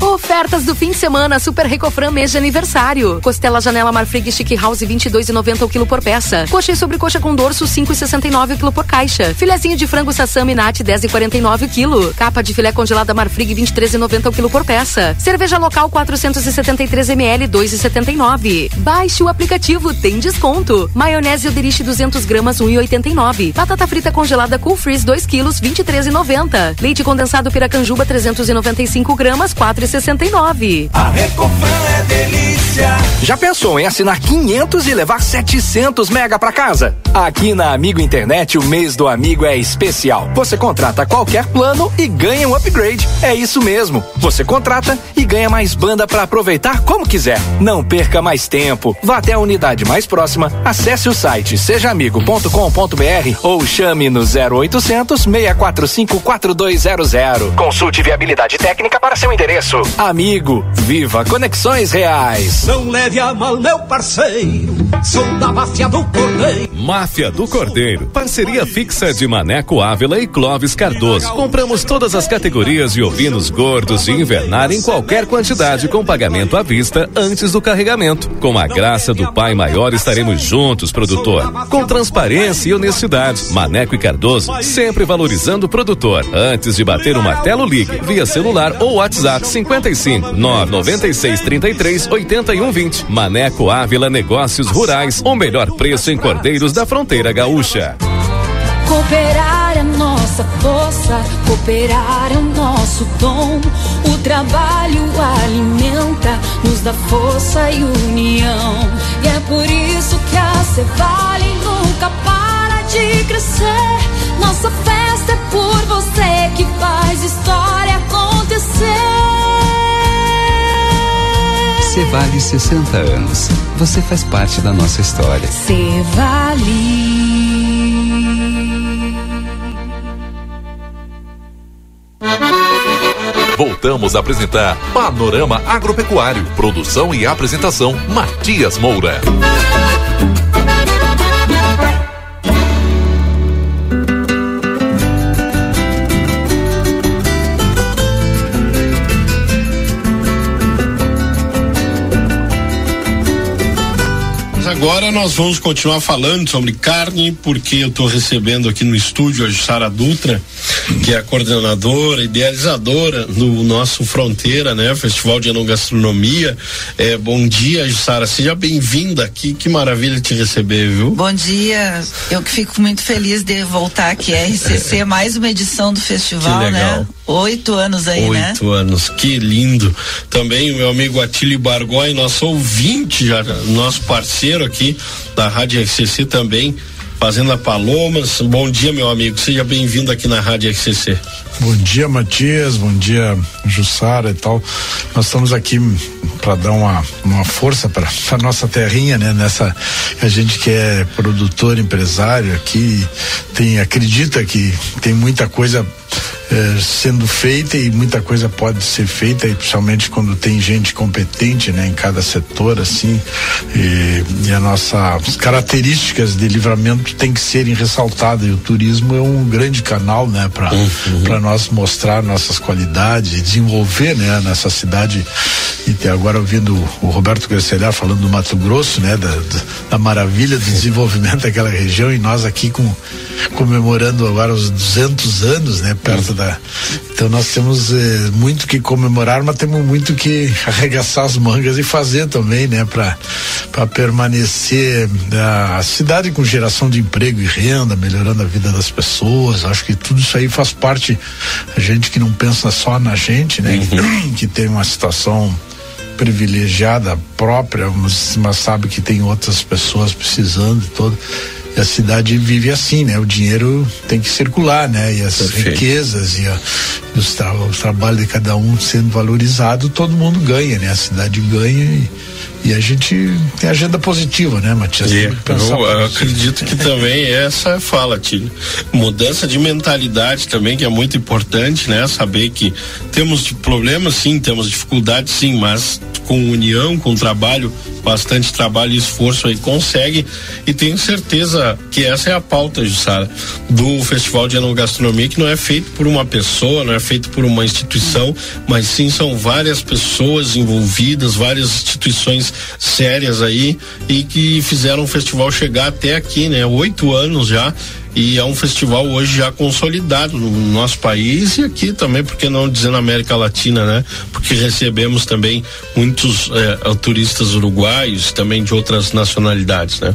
Ofertas do fim de semana, Super Recofran mês de aniversário. Costela Janela Marfrig Chic House 22,90 o quilo por peça. Coxa e sobrecoxa com dorso 5,69 o quilo por caixa. Filezinho de frango Sassami Nat 10,49 o quilo. Capa de filé congelada Marfrig 23,90 o quilo por peça. Cerveja local 473 ml 2,79. Baixe o aplicativo, tem desconto. Maionese Oderich 200 gramas 1,89. Batata frita congelada Cool Freeze 2 quilos 23,90. Leite condensado Piracanjuba 395 gramas 4,69. A Recofran é delícia. Já pensou em assinar 500 e levar 700 mega para casa? Aqui na Amigo Internet o mês do amigo é especial. Você contrata qualquer plano e ganha um upgrade. É isso mesmo. Você contrata e ganha mais banda para aproveitar como quiser. Não perca mais tempo. Vá até a unidade mais próxima, acesse o site sejaamigo.com.br ou chame no 0800 645 4200. Consulte viabilidade técnica para seu endereço. Amigo, viva conexões reais. Não leve a mal, meu parceiro. Sou da máfia do cordeiro. Máfia do Cordeiro. Parceria fixa de Maneco Ávila e Clóvis Cardoso. Compramos todas as categorias de ovinos gordos de invernar em qualquer quantidade com pagamento à vista antes do carregamento. Com a graça do Pai Maior estaremos juntos, produtor. Com transparência e honestidade. Maneco e Cardoso sempre valorizando o produtor. Antes de bater o martelo, ligue via celular ou WhatsApp 55 996 33 81 20. Maneco Ávila Negócios Rurais. O melhor preço em cordeiros da fronteira gaúcha. Cooperar é nossa força, cooperar é o nosso dom. O trabalho alimenta, nos dá força e união. E é por isso que a Cevale nunca para de crescer. Nossa festa é por você que faz história acontecer. Cevale 60 anos. Você faz parte da nossa história. Cevale. voltamos a apresentar Panorama Agropecuário. Produção e apresentação Matias Moura. Agora nós vamos continuar falando sobre carne, porque eu estou recebendo aqui no estúdio a Jussara Dutra, que é a coordenadora, idealizadora do nosso Fronteira, né? Festival de Enogastronomia. É, bom dia, Jussara, seja bem-vinda aqui, que maravilha te receber, viu? Bom dia, eu que fico muito feliz de voltar aqui, RCC, [LAUGHS] mais uma edição do festival, né? Oito anos aí, Oito né? Oito anos, que lindo. Também o meu amigo Atílio Bargói, nosso ouvinte, já, nosso parceiro aqui da Rádio RCC também, Fazenda Palomas. Bom dia, meu amigo. Seja bem-vindo aqui na Rádio RCC. Bom dia, Matias. Bom dia, Jussara e tal. Nós estamos aqui para dar uma, uma força para a nossa terrinha, né? Nessa a gente que é produtor, empresário aqui, tem acredita que tem muita coisa eh, sendo feita e muita coisa pode ser feita, e principalmente quando tem gente competente, né, em cada setor, assim, e, e as nossas características de livramento tem que serem ressaltadas e o turismo é um grande canal, né, para uhum. para nós mostrar nossas qualidades e desenvolver, né, nessa cidade e ter agora ouvindo o Roberto Grecelhar falando do Mato Grosso, né, da, da maravilha do desenvolvimento daquela região e nós aqui com comemorando agora os 200 anos, né, perto da então nós temos eh, muito que comemorar, mas temos muito que [LAUGHS] arregaçar as mangas e fazer também, né, para para permanecer a, a cidade com geração de emprego e renda, melhorando a vida das pessoas. Acho que tudo isso aí faz parte a gente que não pensa só na gente, né, uhum. [COUGHS] que tem uma situação privilegiada própria, mas, mas sabe que tem outras pessoas precisando e todo a cidade vive assim, né? O dinheiro tem que circular, né? E as Perfeito. riquezas e, a, e os tra o trabalho de cada um sendo valorizado, todo mundo ganha, né? A cidade ganha e, e a gente tem agenda positiva, né, Matias? Yeah, eu, acredito que também essa fala, Tílio. Mudança de mentalidade também, que é muito importante, né? Saber que temos problemas, sim, temos dificuldades, sim, mas com união, com trabalho, bastante trabalho e esforço aí consegue e tenho certeza que essa é a pauta, Jussara, do Festival de Enogastronomia, que não é feito por uma pessoa, não é feito por uma instituição, mas sim são várias pessoas envolvidas, várias instituições sérias aí e que fizeram o festival chegar até aqui, né? Oito anos já e é um festival hoje já consolidado no nosso país e aqui também, porque não dizer na América Latina, né? Porque recebemos também muitos eh, turistas uruguaios, também de outras nacionalidades, né?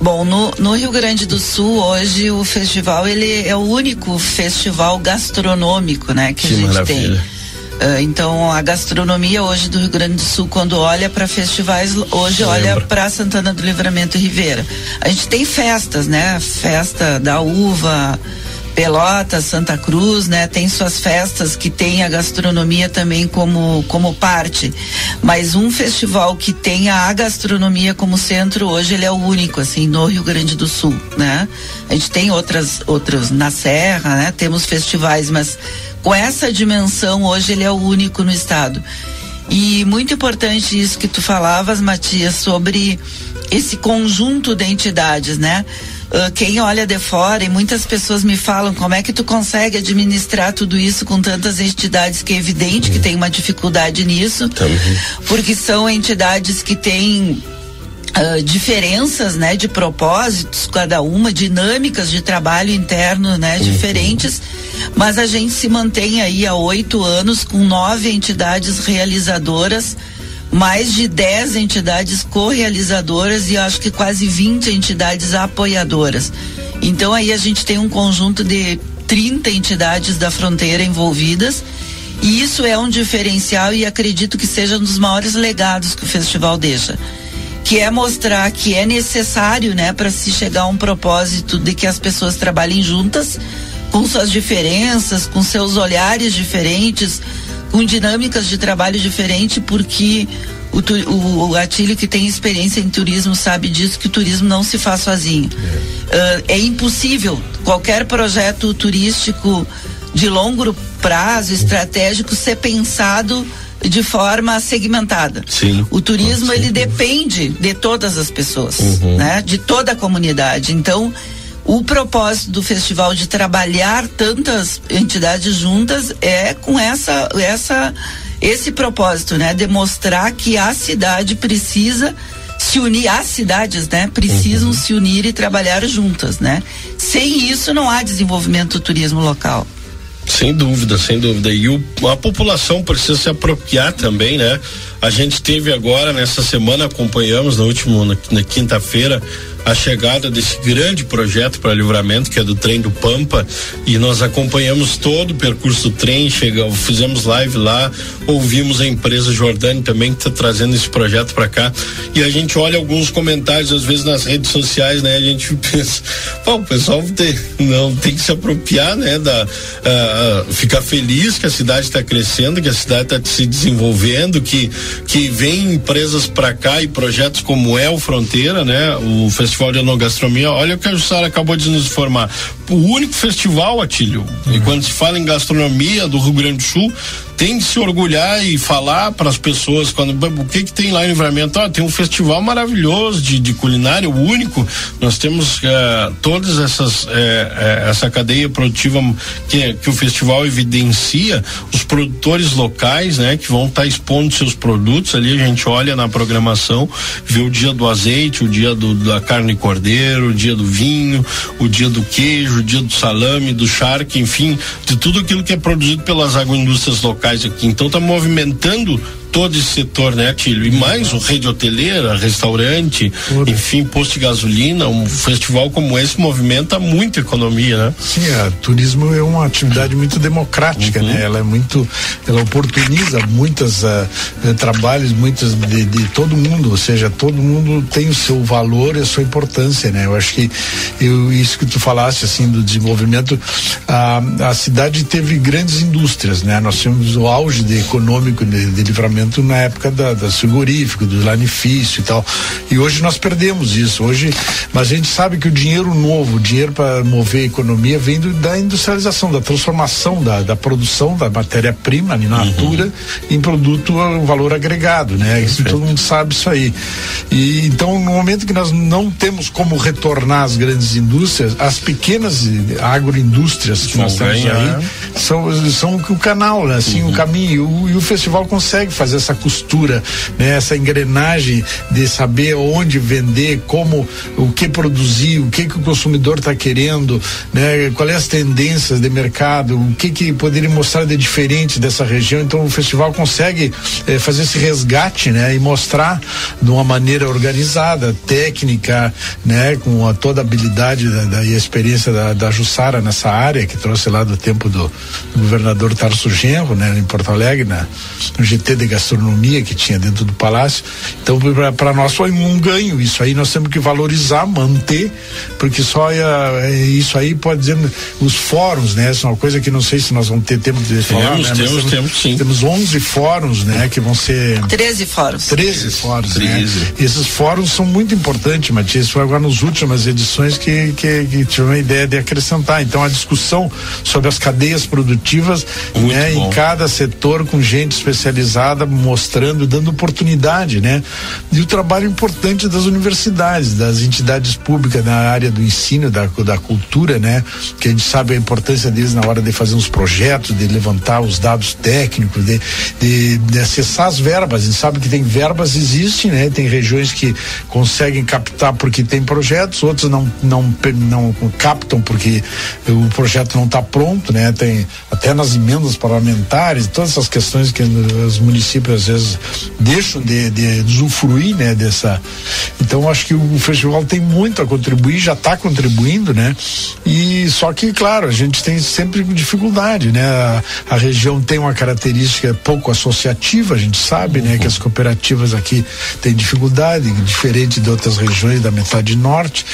Bom, no, no, Rio Grande do Sul hoje o festival ele é o único festival gastronômico, né, que, que a gente maravilha. tem. Uh, então a gastronomia hoje do Rio Grande do Sul, quando olha para festivais, hoje olha para Santana do Livramento e Ribeira. A gente tem festas, né? Festa da uva, Pelotas, Santa Cruz, né? Tem suas festas que tem a gastronomia também como, como parte. Mas um festival que tenha a gastronomia como centro hoje, ele é o único, assim, no Rio Grande do Sul, né? A gente tem outras, outros na Serra, né? Temos festivais, mas com essa dimensão, hoje ele é o único no estado. E muito importante isso que tu falavas, Matias, sobre esse conjunto de entidades, né? Uh, quem olha de fora e muitas pessoas me falam como é que tu consegue administrar tudo isso com tantas entidades que é evidente uhum. que tem uma dificuldade nisso, Também. porque são entidades que têm Uh, diferenças, né, de propósitos, cada uma, dinâmicas de trabalho interno, né, uhum. diferentes, mas a gente se mantém aí há oito anos com nove entidades realizadoras, mais de dez entidades co-realizadoras e acho que quase 20 entidades apoiadoras. Então aí a gente tem um conjunto de 30 entidades da fronteira envolvidas. E isso é um diferencial e acredito que seja um dos maiores legados que o festival deixa que é mostrar que é necessário, né, para se chegar a um propósito de que as pessoas trabalhem juntas, com suas diferenças, com seus olhares diferentes, com dinâmicas de trabalho diferentes, porque o, o, o Atílio que tem experiência em turismo sabe disso que o turismo não se faz sozinho. É, uh, é impossível qualquer projeto turístico de longo prazo, estratégico, ser pensado de forma segmentada. Sim. O turismo ele depende de todas as pessoas, Uhum. né? De toda a comunidade. Então, o propósito do festival de trabalhar tantas entidades juntas é com essa essa esse propósito, né? Demonstrar que a cidade precisa se unir, as cidades, né? Precisam se unir e trabalhar juntas, né? Sem isso não há desenvolvimento do turismo local. Sem dúvida, sem dúvida. E o, a população precisa se apropriar também, né? A gente teve agora, nessa semana, acompanhamos na última, na, na quinta-feira, a chegada desse grande projeto para livramento, que é do trem do Pampa, e nós acompanhamos todo o percurso do trem, chega, fizemos live lá, ouvimos a empresa Jordani também que está trazendo esse projeto para cá. E a gente olha alguns comentários, às vezes nas redes sociais, né? A gente [LAUGHS] pensa, pô, o pessoal tem, não tem que se apropriar, né? Da, ah, ficar feliz que a cidade está crescendo, que a cidade está se desenvolvendo, que, que vem empresas para cá e projetos como é o Fronteira, né? O Festival de Enogastronomia, olha o que a Jussara acabou de nos informar. O único festival, Atílio, e quando se fala em gastronomia do Rio Grande do Sul, tem de se orgulhar e falar para as pessoas quando o que que tem lá em Livramento? Ah, tem um festival maravilhoso de, de culinária o único. Nós temos eh, todas essas eh, eh, essa cadeia produtiva que, que o festival evidencia os produtores locais né que vão estar tá expondo seus produtos. Ali a gente olha na programação vê o dia do azeite o dia do, da carne cordeiro o dia do vinho o dia do queijo o dia do salame do charque enfim de tudo aquilo que é produzido pelas agroindústrias locais aqui. Então está movimentando todo esse setor, né, Tílio? E mais o rede hoteleira, restaurante, enfim, posto de gasolina, um festival como esse movimenta muita economia, né? Sim, a turismo é uma atividade muito democrática, né? Ela é muito, ela oportuniza muitos uh, trabalhos, muitos de, de, todo mundo, ou seja, todo mundo tem o seu valor e a sua importância, né? Eu acho que eu, isso que tu falaste, assim, do desenvolvimento, a, a cidade teve grandes indústrias, né? Nós tínhamos o auge de econômico de, de livramento na época da, da frigorífico, do lanifício e tal. E hoje nós perdemos isso. Hoje, mas a gente sabe que o dinheiro novo, o dinheiro para mover a economia vem do, da industrialização, da transformação da, da produção da matéria-prima in natura uhum. em produto a valor agregado, né? Isso, todo mundo sabe isso aí. E então, no momento que nós não temos como retornar as grandes indústrias, as pequenas agroindústrias que nós temos aí são, são o canal, né? assim, uhum. o caminho. E o, e o festival consegue fazer essa costura, né? Essa engrenagem de saber onde vender, como, o que produzir, o que que o consumidor está querendo, né? Quais as tendências de mercado, o que que poderia mostrar de diferente dessa região. Então o festival consegue eh, fazer esse resgate, né? E mostrar de uma maneira organizada, técnica, né? Com a, toda a habilidade da, da, e a experiência da, da Jussara nessa área que trouxe lá do tempo do, do governador Tarso Genro, né? Em Porto Alegre, na, no GT de gastronomia que tinha dentro do palácio. Então, para nós foi um ganho. Isso aí nós temos que valorizar, manter, porque só é, isso aí pode dizer os fóruns, né? Essa é uma coisa que não sei se nós vamos ter tempo de temos, falar. Né? Temos, temos, temos, sim. Temos 11 fóruns, né? Que vão ser 13 fóruns. 13 fóruns, 13. né? Esses fóruns são muito importantes, Matias. Foi agora nas últimas edições que, que, que tive uma ideia de acrescentar. Então, a discussão sobre as cadeias produtivas, muito né? Bom. Em cada setor com gente especializada mostrando, dando oportunidade, né? E o trabalho importante das universidades, das entidades públicas na área do ensino, da, da cultura, né? Que a gente sabe a importância deles na hora de fazer uns projetos, de levantar os dados técnicos, de, de, de acessar as verbas. A gente sabe que tem verbas, existem, né? Tem regiões que conseguem captar porque tem projetos, outros não, não, não captam porque o projeto não está pronto, né? Tem até nas emendas parlamentares, todas essas questões que os municípios às vezes deixam de, de, usufruir, né, dessa. Então acho que o festival tem muito a contribuir, já está contribuindo, né? E só que, claro, a gente tem sempre dificuldade, né? A, a região tem uma característica pouco associativa, a gente sabe, né, que as cooperativas aqui têm dificuldade, diferente de outras regiões da metade norte,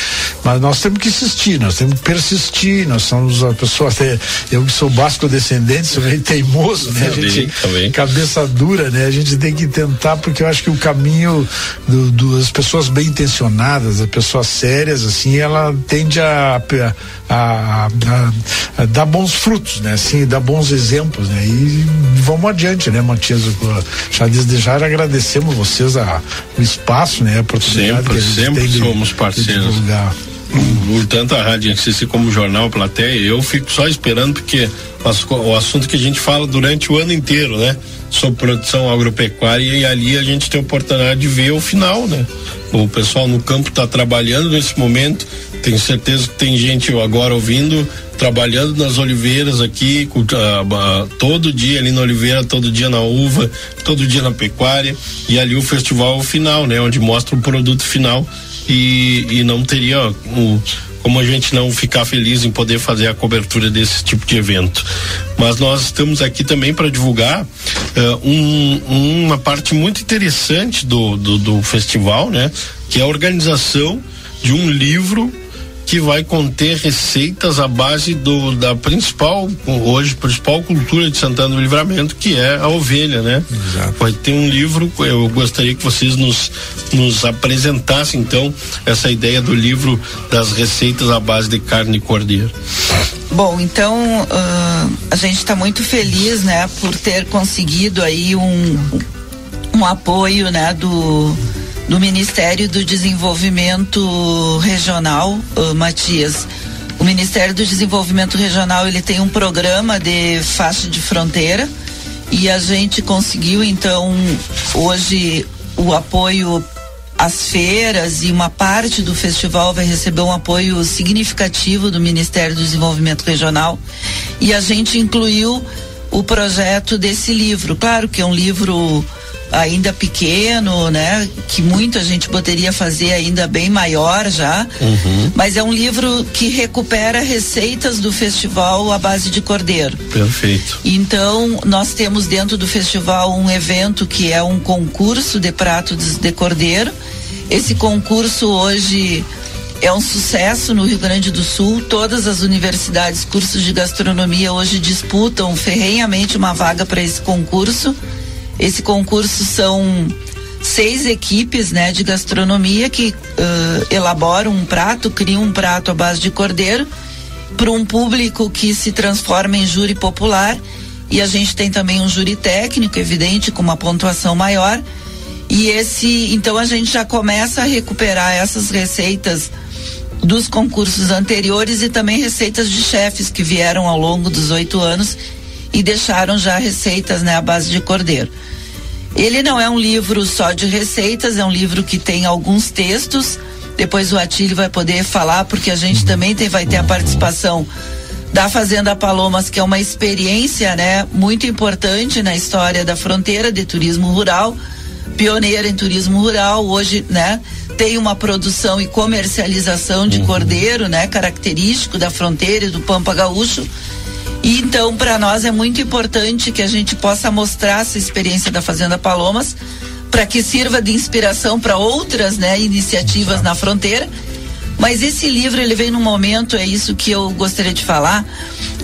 mas nós temos que insistir, nós temos que persistir, nós somos a pessoa até [LAUGHS] eu que sou basco descendente, sou meio teimoso, né? A gente, também. cabeça dura, né? Né? A gente tem que tentar, porque eu acho que o caminho do, do, das pessoas bem intencionadas, das pessoas sérias, assim, ela tende a, a, a, a dar bons frutos, né? Assim, dar bons exemplos, né? E vamos adiante, né, Matias? Já desde já agradecemos vocês a, o espaço, né? A oportunidade sempre, que sempre de, somos parceiros. divulgar. tanto a Rádio NCC como o Jornal Plateia, eu fico só esperando porque o assunto que a gente fala durante o ano inteiro, né? Sobre produção agropecuária e ali a gente tem a oportunidade de ver o final, né? O pessoal no campo está trabalhando nesse momento, tenho certeza que tem gente agora ouvindo, trabalhando nas oliveiras aqui, uh, todo dia ali na oliveira, todo dia na uva, todo dia na pecuária e ali o festival final, né? Onde mostra o produto final e, e não teria o, como a gente não ficar feliz em poder fazer a cobertura desse tipo de evento. Mas nós estamos aqui também para divulgar uh, um, uma parte muito interessante do, do, do festival, né? Que é a organização de um livro que vai conter receitas à base do da principal hoje principal cultura de Santana do Livramento que é a ovelha, né? Exato. Vai ter um livro, eu gostaria que vocês nos nos apresentassem então essa ideia do livro das receitas à base de carne e cordeiro. Bom, então uh, a gente está muito feliz, né, por ter conseguido aí um um apoio, né, do do Ministério do Desenvolvimento Regional, uh, Matias. O Ministério do Desenvolvimento Regional ele tem um programa de faixa de fronteira e a gente conseguiu então hoje o apoio às feiras e uma parte do festival vai receber um apoio significativo do Ministério do Desenvolvimento Regional e a gente incluiu o projeto desse livro. Claro que é um livro ainda pequeno, né? Que muita gente poderia fazer ainda bem maior já. Uhum. Mas é um livro que recupera receitas do festival à base de cordeiro. Perfeito. Então, nós temos dentro do festival um evento que é um concurso de pratos de cordeiro. Esse concurso hoje é um sucesso no Rio Grande do Sul. Todas as universidades, cursos de gastronomia hoje disputam ferrenhamente uma vaga para esse concurso. Esse concurso são seis equipes né, de gastronomia que uh, elaboram um prato, criam um prato à base de cordeiro para um público que se transforma em júri popular e a gente tem também um júri técnico, evidente, com uma pontuação maior. E esse, então a gente já começa a recuperar essas receitas dos concursos anteriores e também receitas de chefes que vieram ao longo dos oito anos e deixaram já receitas né, à base de cordeiro. Ele não é um livro só de receitas, é um livro que tem alguns textos. Depois o Atílio vai poder falar, porque a gente também tem, vai ter a participação da Fazenda Palomas, que é uma experiência né, muito importante na história da fronteira de turismo rural, pioneira em turismo rural. Hoje, né, tem uma produção e comercialização de uhum. cordeiro, né, característico da fronteira e do Pampa Gaúcho e então, para nós é muito importante que a gente possa mostrar essa experiência da Fazenda Palomas para que sirva de inspiração para outras, né, iniciativas na fronteira. Mas esse livro ele vem num momento, é isso que eu gostaria de falar,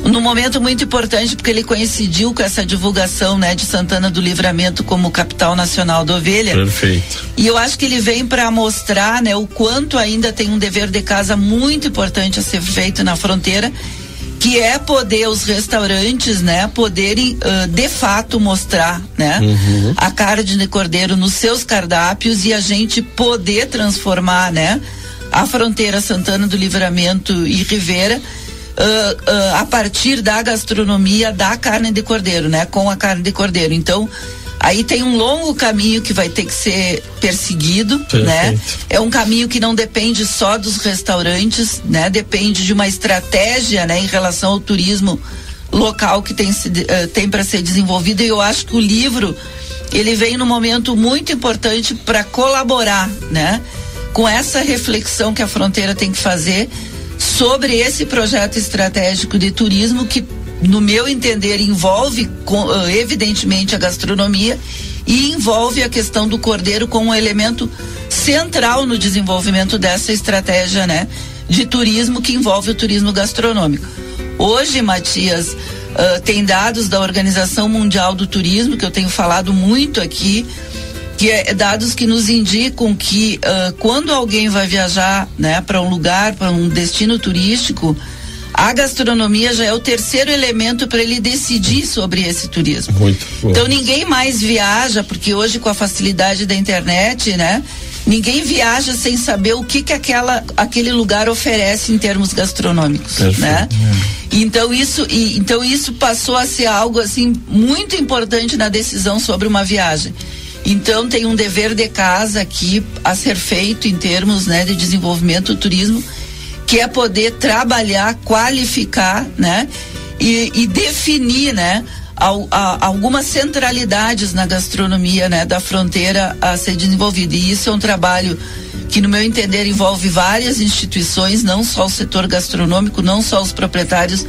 num momento muito importante porque ele coincidiu com essa divulgação, né, de Santana do Livramento como capital nacional da ovelha. Perfeito. E eu acho que ele vem para mostrar, né, o quanto ainda tem um dever de casa muito importante a ser feito na fronteira que é poder os restaurantes, né, poderem uh, de fato mostrar, né, uhum. a carne de cordeiro nos seus cardápios e a gente poder transformar, né, a fronteira Santana do Livramento e Rivera uh, uh, a partir da gastronomia da carne de cordeiro, né, com a carne de cordeiro. Então Aí tem um longo caminho que vai ter que ser perseguido, Perfeito. né? É um caminho que não depende só dos restaurantes, né? Depende de uma estratégia, né, em relação ao turismo local que tem, uh, tem para ser desenvolvido. E eu acho que o livro ele vem num momento muito importante para colaborar, né? Com essa reflexão que a fronteira tem que fazer sobre esse projeto estratégico de turismo que no meu entender, envolve evidentemente a gastronomia e envolve a questão do cordeiro como um elemento central no desenvolvimento dessa estratégia, né, de turismo que envolve o turismo gastronômico. Hoje, Matias, Uh, tem dados da Organização Mundial do Turismo, que eu tenho falado muito aqui, que é dados que nos indicam que uh, quando alguém vai viajar né, para um lugar, para um destino turístico, a gastronomia já é o terceiro elemento para ele decidir sobre esse turismo. Muito bom. Então ninguém mais viaja, porque hoje com a facilidade da internet, né? Ninguém viaja sem saber o que que aquela, aquele lugar oferece em termos gastronômicos, Perfeito. né? Então isso, e, então isso passou a ser algo assim muito importante na decisão sobre uma viagem. Então tem um dever de casa aqui a ser feito em termos né, de desenvolvimento do turismo, que é poder trabalhar, qualificar, né? E, e definir, né? Al, a, algumas centralidades na gastronomia, né? Da fronteira a ser desenvolvida. E isso é um trabalho que no meu entender envolve várias instituições, não só o setor gastronômico, não só os proprietários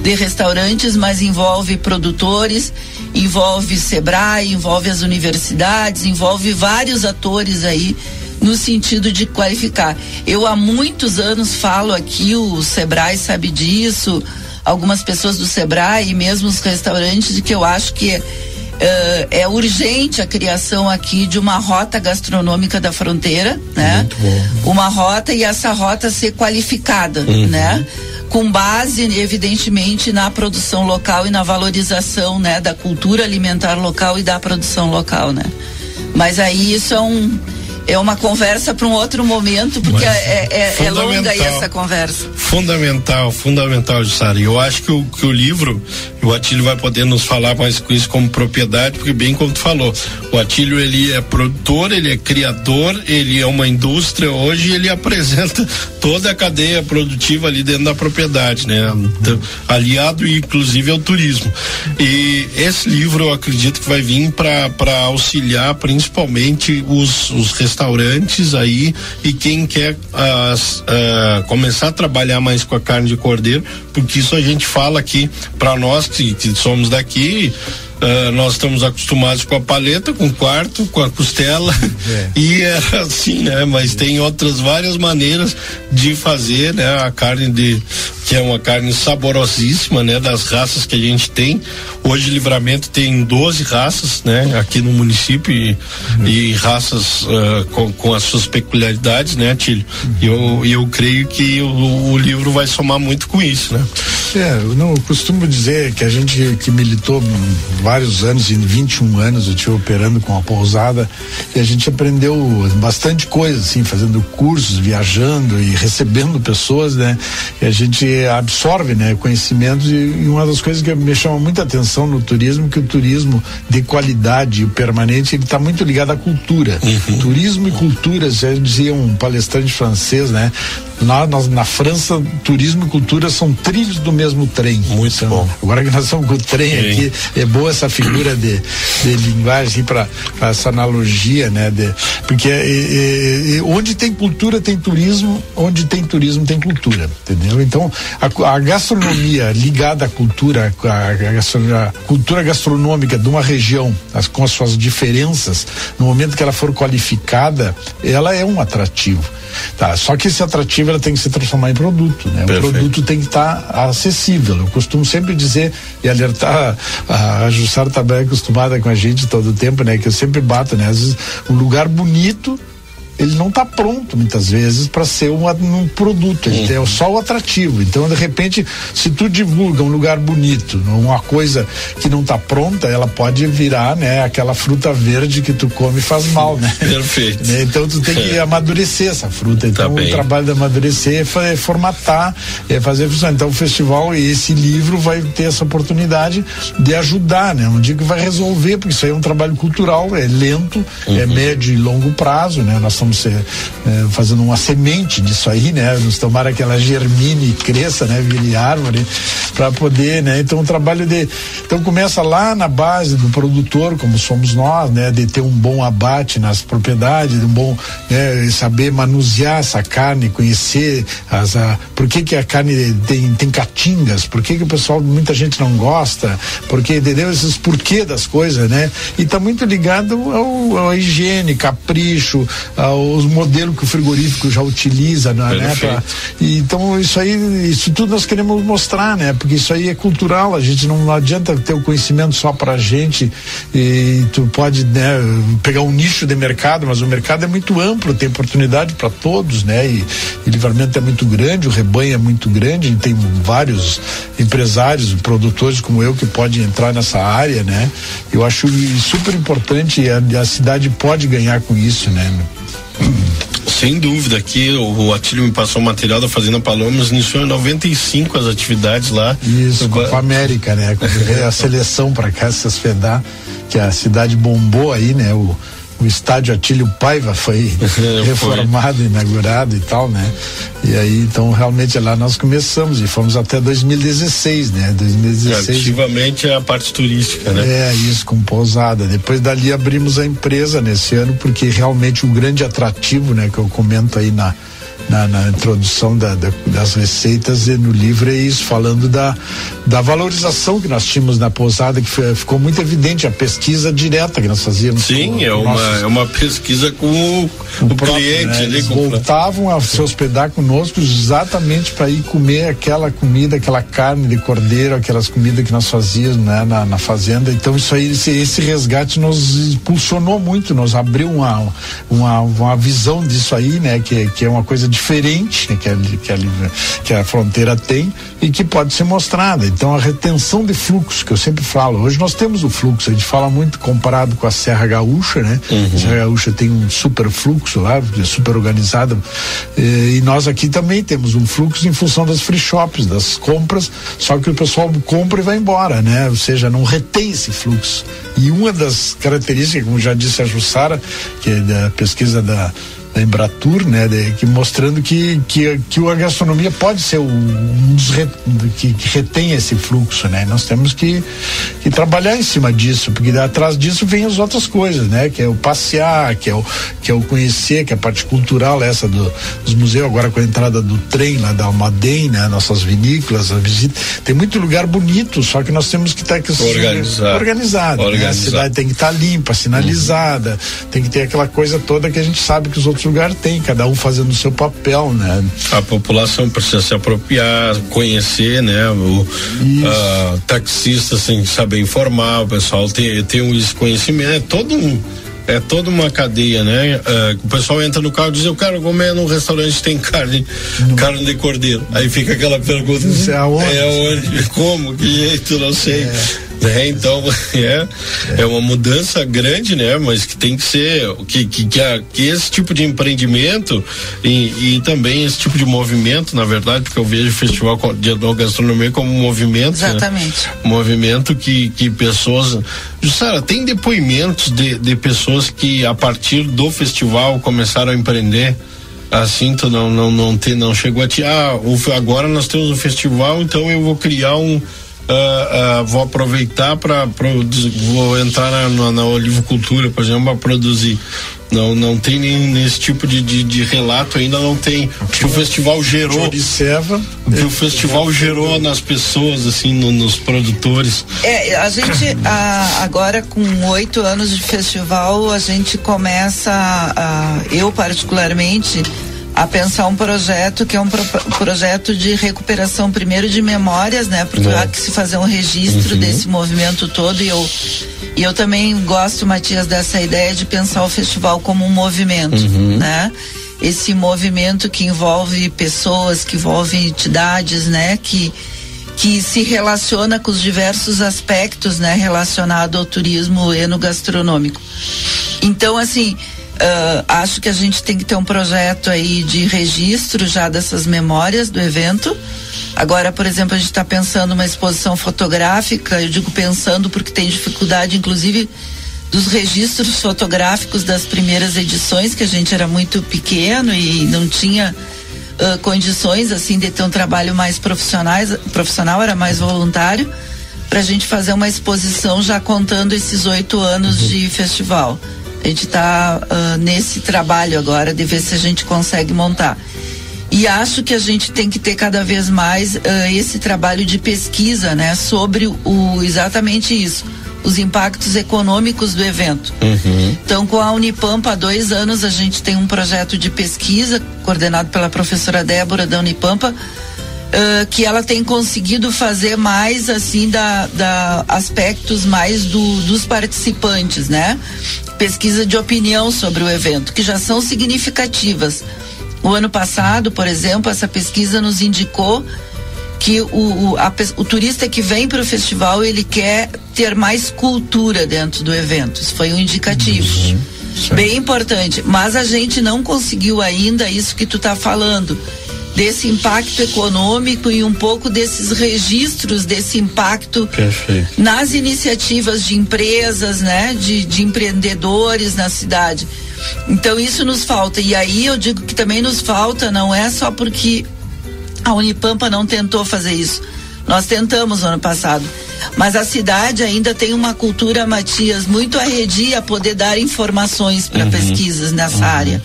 de restaurantes, mas envolve produtores, envolve Sebrae, envolve as universidades, envolve vários atores aí no sentido de qualificar. Eu há muitos anos falo aqui, o Sebrae sabe disso, algumas pessoas do Sebrae e mesmo os restaurantes, de que eu acho que Uh, é urgente a criação aqui de uma rota gastronômica da fronteira, né? Uma rota e essa rota ser qualificada, Uhum. né? Com base, evidentemente, na produção local e na valorização, né? Da cultura alimentar local e da produção local, né? Mas aí isso é um é uma conversa para um outro momento, porque Mas é, é, é longa aí essa conversa. Fundamental, fundamental, Jussara. Eu acho que o, que o livro, o Atílio vai poder nos falar mais com isso como propriedade, porque bem como tu falou, o Atílio ele é produtor, ele é criador, ele é uma indústria hoje, ele [LAUGHS] apresenta toda a cadeia produtiva ali dentro da propriedade, né? Então, aliado inclusive ao turismo. E esse livro eu acredito que vai vir para auxiliar principalmente os, os restaurantes aí e quem quer as, ah, começar a trabalhar mais com a carne de cordeiro, porque isso a gente fala aqui para nós que, que somos daqui. ah, nós estamos acostumados com a paleta, com o quarto, com a costela [LAUGHS] e é assim, né? Mas tem outras várias maneiras de fazer, né? A carne de que é uma carne saborosíssima, né? Das raças que a gente tem. Hoje Livramento tem 12 raças, né? Aqui no município e, e raças ah, com, com as suas peculiaridades, né, Tílio? E eu, e eu creio que o, o livro vai somar muito com isso, né? É, eu não eu costumo dizer que a gente que militou vários anos, em 21 anos eu estive operando com a pousada e a gente aprendeu bastante coisa, assim, fazendo cursos, viajando e recebendo pessoas, né? E a gente absorve, né, conhecimentos e, e uma das coisas que me chama muita atenção no turismo que o turismo de qualidade e permanente ele está muito ligado à cultura. Turismo e cultura, já dizia um palestrante francês, né? Na, na, na França, turismo e cultura são trilhos do mesmo trem. Muito bom. Agora que nós estamos com o trem Sim. aqui, é boa essa figura de, de linguagem para essa analogia, né? De, porque é, é, é, onde tem cultura tem turismo, onde tem turismo tem cultura, entendeu? Então a, a gastronomia ligada à cultura, a, a, a cultura gastronômica de uma região, as, com as suas diferenças, no momento que ela for qualificada, ela é um atrativo. Tá, só que esse atrativo ela tem que se transformar em produto, né? O produto tem que estar acessível. Eu costumo sempre dizer e alertar a, a Jussara está bem acostumada com a gente todo o tempo, né? Que eu sempre bato, né? Às vezes um lugar bonito ele não está pronto muitas vezes para ser um, um produto, ele é só o atrativo. Então, de repente, se tu divulga um lugar bonito, uma coisa que não está pronta, ela pode virar, né, aquela fruta verde que tu come e faz mal, né? [LAUGHS] Perfeito. Né? Então tu tem que amadurecer essa fruta. Então bem. o trabalho de amadurecer é é formatar, é fazer funcionar. Então o festival e esse livro vai ter essa oportunidade de ajudar, né? Não digo que vai resolver, porque isso aí é um trabalho cultural, é lento, é médio e longo prazo, né? Nós estamos eh, fazendo uma semente disso aí, né? Nos tomara que ela germine cresça, né? Vire árvore para poder, né? Então o trabalho de então começa lá na base do produtor, como somos nós, né? De ter um bom abate nas propriedades, um bom né, saber manusear essa carne, conhecer as a, por que que a carne tem tem catingas, por que que o pessoal muita gente não gosta, porque entendeu esses porquê das coisas, né? E está muito ligado ao, à higiene, capricho, aos modelos que o frigorífico já utiliza, né? né, pra- então isso aí, isso tudo nós queremos mostrar, né? Porque porque isso aí é cultural, a gente não, não adianta ter o conhecimento só pra gente e tu pode né, pegar um nicho de mercado, mas o mercado é muito amplo, tem oportunidade para todos, né? E, e livramento é muito grande, o rebanho é muito grande, tem vários empresários, produtores como eu que podem entrar nessa área, né? Eu acho super importante e a, a cidade pode ganhar com isso, né? Sem dúvida, aqui o, o Atílio me passou o material da Fazenda Palomas, iniciou em 95 as atividades lá. Isso, Copa América, né? [LAUGHS] a seleção para cá se hospedar, que a cidade bombou aí, né? O, o estádio Atílio Paiva foi [LAUGHS] reformado, inaugurado e tal, né? E aí, então, realmente lá nós começamos e fomos até 2016, né? 2016. Ativamente é a parte turística, né? É, isso, com pousada. Depois dali abrimos a empresa nesse ano, porque realmente o grande atrativo, né, que eu comento aí na, na, na introdução da, da, das receitas e no livro é isso, falando da, da valorização que nós tínhamos na pousada, que foi, ficou muito evidente a pesquisa direta que nós fazíamos. Sim, é, uma, nossos, é uma pesquisa com o, o próprio, cliente. Né? Eles voltavam a se hospedar conosco exatamente para ir comer aquela comida, aquela carne de cordeiro, aquelas comidas que nós fazíamos né, na, na fazenda. Então isso aí, esse, esse resgate nos impulsionou muito, nos abriu uma, uma, uma visão disso aí, né? Que, que é uma coisa diferente que a, que, a, que a fronteira tem e que pode ser mostrada. Então a retenção de fluxo, que eu sempre falo, hoje nós temos o fluxo, a gente fala muito comparado com a Serra Gaúcha, né? Uhum. A Serra Gaúcha tem um super fluxo lá, super organizado. E, e nós aqui também temos um fluxo em função das free shops, das compras, só que o pessoal compra e vai embora, né? Ou seja, não retém esse fluxo. E uma das características, como já disse a Jussara, que é da pesquisa da da Embratur, né, de, que mostrando que, que, que a gastronomia pode ser um dos re, que, que, retém esse fluxo, né? Nós temos que, que trabalhar em cima disso, porque atrás disso vem as outras coisas, né? Que é o passear, que é o, que é o conhecer, que é a parte cultural essa do, dos museus, agora com a entrada do trem lá da Almaden, né? Nossas vinícolas, a visita. Tem muito lugar bonito, só que nós temos que estar tá, organizado. organizado, né? A cidade tem que estar tá limpa, sinalizada, uhum. tem que ter aquela coisa toda que a gente sabe que os outros lugar tem, cada um fazendo o seu papel, né? A população precisa se apropriar, conhecer, né? O uh, taxista sem saber informar, o pessoal tem, tem um conhecimento, é todo um é toda uma cadeia, né? Uh, o pessoal entra no carro e diz, eu quero comer num restaurante que tem carne, não. carne de cordeiro. Aí fica aquela pergunta, é aonde? É aonde? Como? Que jeito? Não sei. É. Né? Então [LAUGHS] é, é uma mudança grande, né? Mas que tem que ser que que, que, a, que esse tipo de empreendimento e, e, também esse tipo de movimento, na verdade, porque eu vejo o festival de gastronomia como um movimento, né? exatamente, né? movimento que que pessoas, Jussara, tem depoimentos de, de pessoas que a partir do festival começaram a empreender assim tu não não não te, não chegou a ti ah agora nós temos um festival então eu vou criar um Uh, uh, vou aproveitar para vou entrar na, na, na olivicultura, por exemplo, para produzir. Não, não tem nenhum nesse tipo de, de, de, relato ainda não tem. Que o festival gerou. Observa. Que o festival gerou nas pessoas, assim, no, nos produtores. É, a gente a, agora com oito anos de festival, a gente começa, a, eu particularmente, a pensar um projeto que é um pro, projeto de recuperação primeiro de memórias, né? Porque há que se fazer um registro uhum. desse movimento todo e eu e eu também gosto, Matias, dessa ideia de pensar o festival como um movimento, uhum. né? Esse movimento que envolve pessoas, que envolve entidades, né? Que que se relaciona com os diversos aspectos, né, relacionado ao turismo enogastronômico. Então, assim, Uh, acho que a gente tem que ter um projeto aí de registro já dessas memórias do evento. Agora, por exemplo, a gente está pensando uma exposição fotográfica, eu digo pensando porque tem dificuldade, inclusive, dos registros fotográficos das primeiras edições, que a gente era muito pequeno e não tinha uh, condições assim de ter um trabalho mais profissionais, profissional, era mais voluntário, para a gente fazer uma exposição já contando esses oito anos uhum. de festival. A gente está uh, nesse trabalho agora de ver se a gente consegue montar. E acho que a gente tem que ter cada vez mais uh, esse trabalho de pesquisa, né, sobre o exatamente isso, os impactos econômicos do evento. Uhum. Então, com a Unipampa, há dois anos a gente tem um projeto de pesquisa coordenado pela professora Débora da Unipampa Uh, que ela tem conseguido fazer mais assim da, da aspectos mais do, dos participantes, né? Pesquisa de opinião sobre o evento, que já são significativas. O ano passado, por exemplo, essa pesquisa nos indicou que o, o, a, o turista que vem para o festival ele quer ter mais cultura dentro do evento. Isso foi um indicativo. Uhum. Bem importante. Mas a gente não conseguiu ainda isso que tu está falando desse impacto econômico e um pouco desses registros desse impacto Perfeito. nas iniciativas de empresas, né, de, de empreendedores na cidade. Então isso nos falta. E aí eu digo que também nos falta, não é só porque a Unipampa não tentou fazer isso. Nós tentamos no ano passado. Mas a cidade ainda tem uma cultura, Matias, muito arredia a poder dar informações para uhum. pesquisas nessa uhum. área.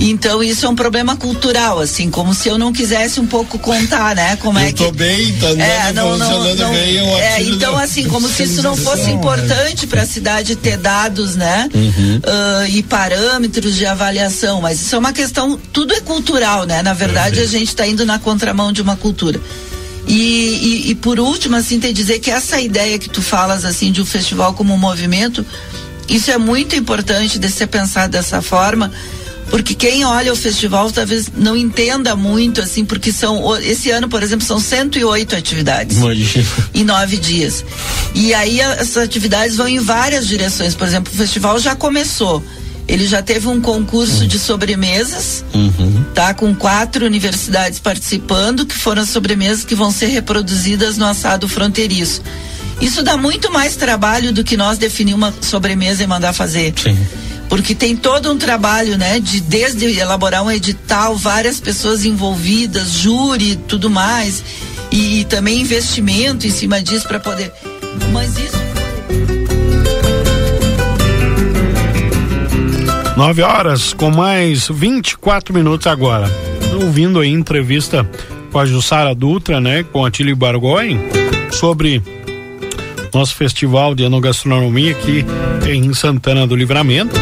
Então isso é um problema cultural, assim, como se eu não quisesse um pouco contar, né? Como eu é que. Tô bem, tá é, não, não, não, bem é, então, assim, como se isso não fosse importante para a cidade ter dados, né? Uhum. Uh, e parâmetros de avaliação, mas isso é uma questão, tudo é cultural, né? Na verdade, a gente está indo na contramão de uma cultura. E, e, e, por último, assim, te dizer que essa ideia que tu falas, assim, de um festival como um movimento, isso é muito importante de ser pensado dessa forma, porque quem olha o festival talvez não entenda muito, assim, porque são, esse ano, por exemplo, são 108 atividades. Imagina. Em nove dias. E aí essas atividades vão em várias direções. Por exemplo, o festival já começou. Ele já teve um concurso uhum. de sobremesas, uhum. tá? Com quatro universidades participando, que foram as sobremesas que vão ser reproduzidas no assado fronteiriço. Isso dá muito mais trabalho do que nós definir uma sobremesa e mandar fazer. Sim porque tem todo um trabalho, né, de desde elaborar um edital, várias pessoas envolvidas, júri, tudo mais, e, e também investimento em cima disso para poder. Mas isso. Nove horas com mais 24 minutos agora. Ouvindo aí entrevista com a Jussara Dutra, né, com a Tilly Bargoi, sobre nosso festival de enogastronomia aqui em Santana do Livramento.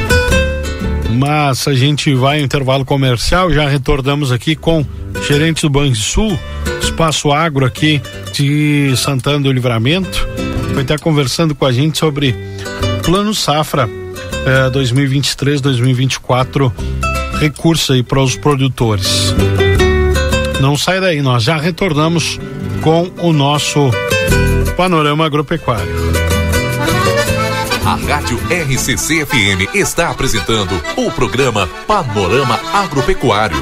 Mas a gente vai ao intervalo comercial, já retornamos aqui com gerente do Banco Sul, Espaço Agro aqui de Santana do Livramento. Vai estar conversando com a gente sobre Plano Safra eh, 2023-2024, recurso aí para os produtores. Não sai daí, nós já retornamos com o nosso panorama agropecuário. A Rádio RCC FM está apresentando o programa Panorama Agropecuário.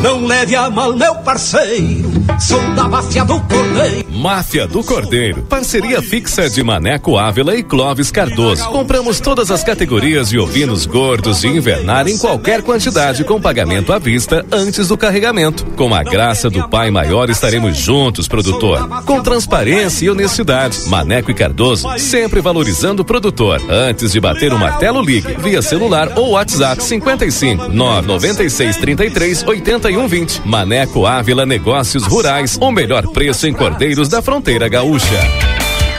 Não leve a mal, meu parceiro. Sou da Máfia do Cordeiro. Máfia do Cordeiro. Parceria fixa de Maneco Ávila e Clóvis Cardoso. Compramos todas as categorias de ovinos gordos de invernar em qualquer quantidade com pagamento à vista antes do carregamento. Com a graça do Pai Maior estaremos juntos, produtor. Com transparência e honestidade. Maneco e Cardoso sempre valorizando o produtor. Antes de bater o martelo, ligue via celular ou WhatsApp 55 996 33 80 3120. Maneco Ávila Negócios Rurais. O melhor preço em Cordeiros da Fronteira Gaúcha.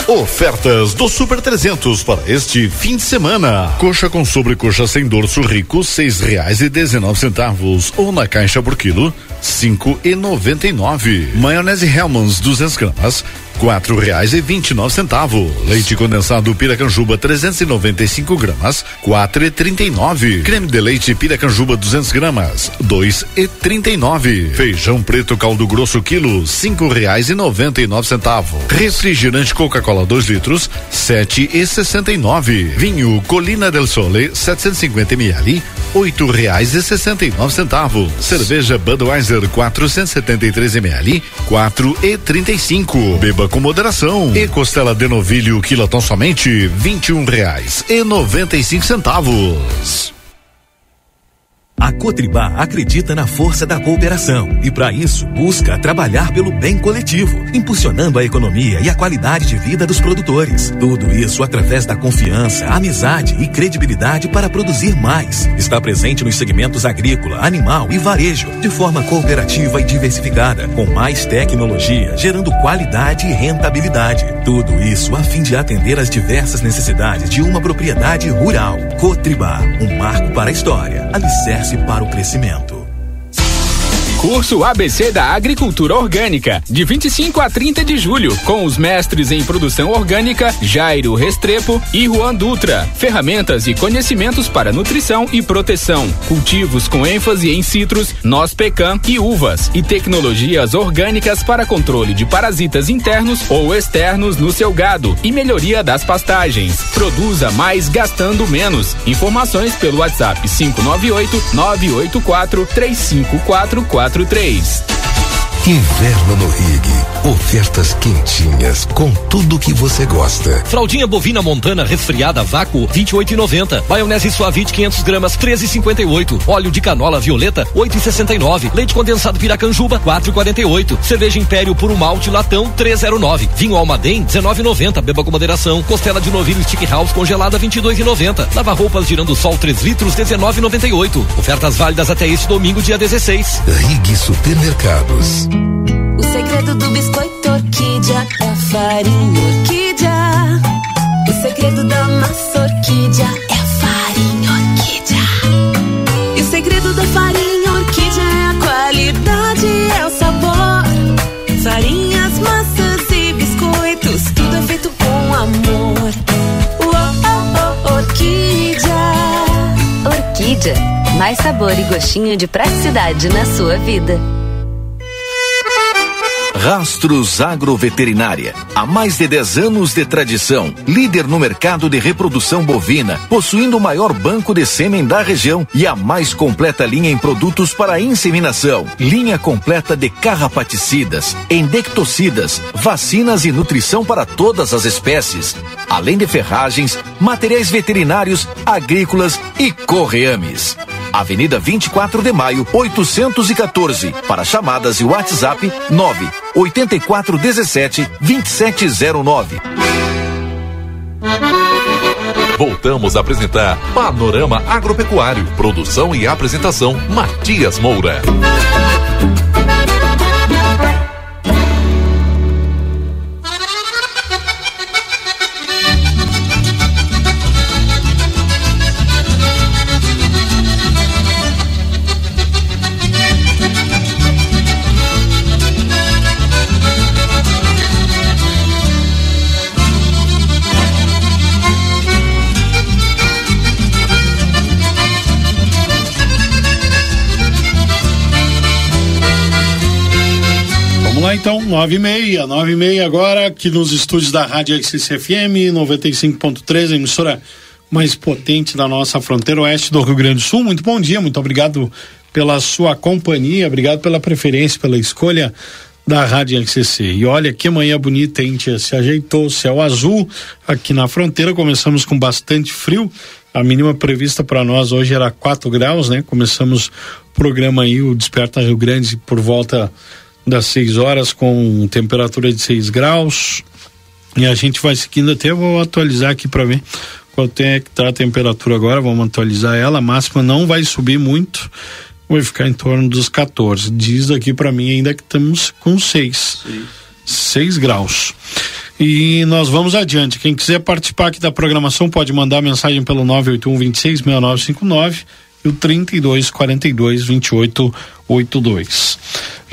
Ofertas do Super 300 para este fim de semana. Coxa com sobrecoxa sem dorso rico, seis reais e dezenove centavos. Ou na caixa por quilo, cinco e noventa e nove. Maionese Hellmann's 200 gramas, quatro reais e vinte e nove centavos. Leite condensado Piracanjuba 395 gramas, quatro e trinta e nove. Creme de leite Piracanjuba 200 gramas, dois e trinta e nove. Feijão preto caldo grosso quilo, cinco reais e noventa e nove centavos. Refrigerante Coca-Cola 2 litros, sete e sessenta e nove. Vinho Colina del Sole 750 ml, oito reais e sessenta e nove centavos. Cerveja Budweiser 473 ml, quatro e trinta e cinco. Beba com moderação. E costela de novilho quilotão somente vinte e um reais e noventa e cinco centavos. A Cotribá acredita na força da cooperação e, para isso, busca trabalhar pelo bem coletivo, impulsionando a economia e a qualidade de vida dos produtores. Tudo isso através da confiança, amizade e credibilidade para produzir mais. Está presente nos segmentos agrícola, animal e varejo, de forma cooperativa e diversificada, com mais tecnologia, gerando qualidade e rentabilidade. Tudo isso a fim de atender às diversas necessidades de uma propriedade rural. Cotribá, um marco para a história. Alicerce para o crescimento. Curso ABC da Agricultura Orgânica, de 25 a 30 de julho, com os mestres em produção orgânica Jairo Restrepo e Juan Dutra. Ferramentas e conhecimentos para nutrição e proteção, cultivos com ênfase em citros, noz pecan e uvas, e tecnologias orgânicas para controle de parasitas internos ou externos no seu gado e melhoria das pastagens. Produza mais gastando menos. Informações pelo WhatsApp 598 984 354443. Inverno no Rig. Ofertas quentinhas com tudo que você gosta. Fraldinha bovina montana resfriada vácuo 28,90. Maionese suavite 500 gramas 13,58. Óleo de canola violeta 8,69. Leite condensado piracanjuba 4,48. Cerveja Império puro malte latão 3,09. Vinho Almaden 19,90. Beba com moderação. Costela de novilho Stick House congelada 22,90. Lava roupas girando sol 3 litros 19,98. Ofertas válidas até este domingo dia 16. Rig Supermercados. O segredo do biscoito orquídea é a farinha orquídea. O segredo da massa orquídea é a farinha orquídea. E o segredo da farinha orquídea é a qualidade, é o sabor. Farinhas, massas e biscoitos, tudo é feito com amor. Orquídea. Orquídea. Mais sabor e gostinho de praticidade na sua vida. Rastros Agroveterinária. Há mais de 10 anos de tradição, líder no mercado de reprodução bovina, possuindo o maior banco de sêmen da região e a mais completa linha em produtos para inseminação. Linha completa de carrapaticidas, endectocidas, vacinas e nutrição para todas as espécies, além de ferragens, materiais veterinários, agrícolas e correames. Avenida 24 de Maio, 814. Para chamadas e WhatsApp 9 8417 2709. Voltamos a apresentar Panorama Agropecuário. Produção e apresentação Matias Moura. Então, nove e meia, nove e meia agora, aqui nos estúdios da Rádio XCFM 95.3, a emissora mais potente da nossa fronteira oeste do Rio Grande do Sul. Muito bom dia, muito obrigado pela sua companhia, obrigado pela preferência, pela escolha da Rádio XCC. E olha que manhã bonita, hein, tia? Se ajeitou, céu azul aqui na fronteira, começamos com bastante frio. A mínima prevista para nós hoje era 4 graus, né? Começamos o programa aí, o Desperta Rio Grande, por volta das 6 horas com temperatura de 6 graus. E a gente vai seguindo até, vou atualizar aqui para ver quanto é que tá a temperatura agora, vamos atualizar ela. A máxima não vai subir muito, vai ficar em torno dos 14. Diz aqui para mim ainda que estamos com 6. 6 graus. E nós vamos adiante. Quem quiser participar aqui da programação pode mandar mensagem pelo 981 26 6959 e o 32 42 28 82.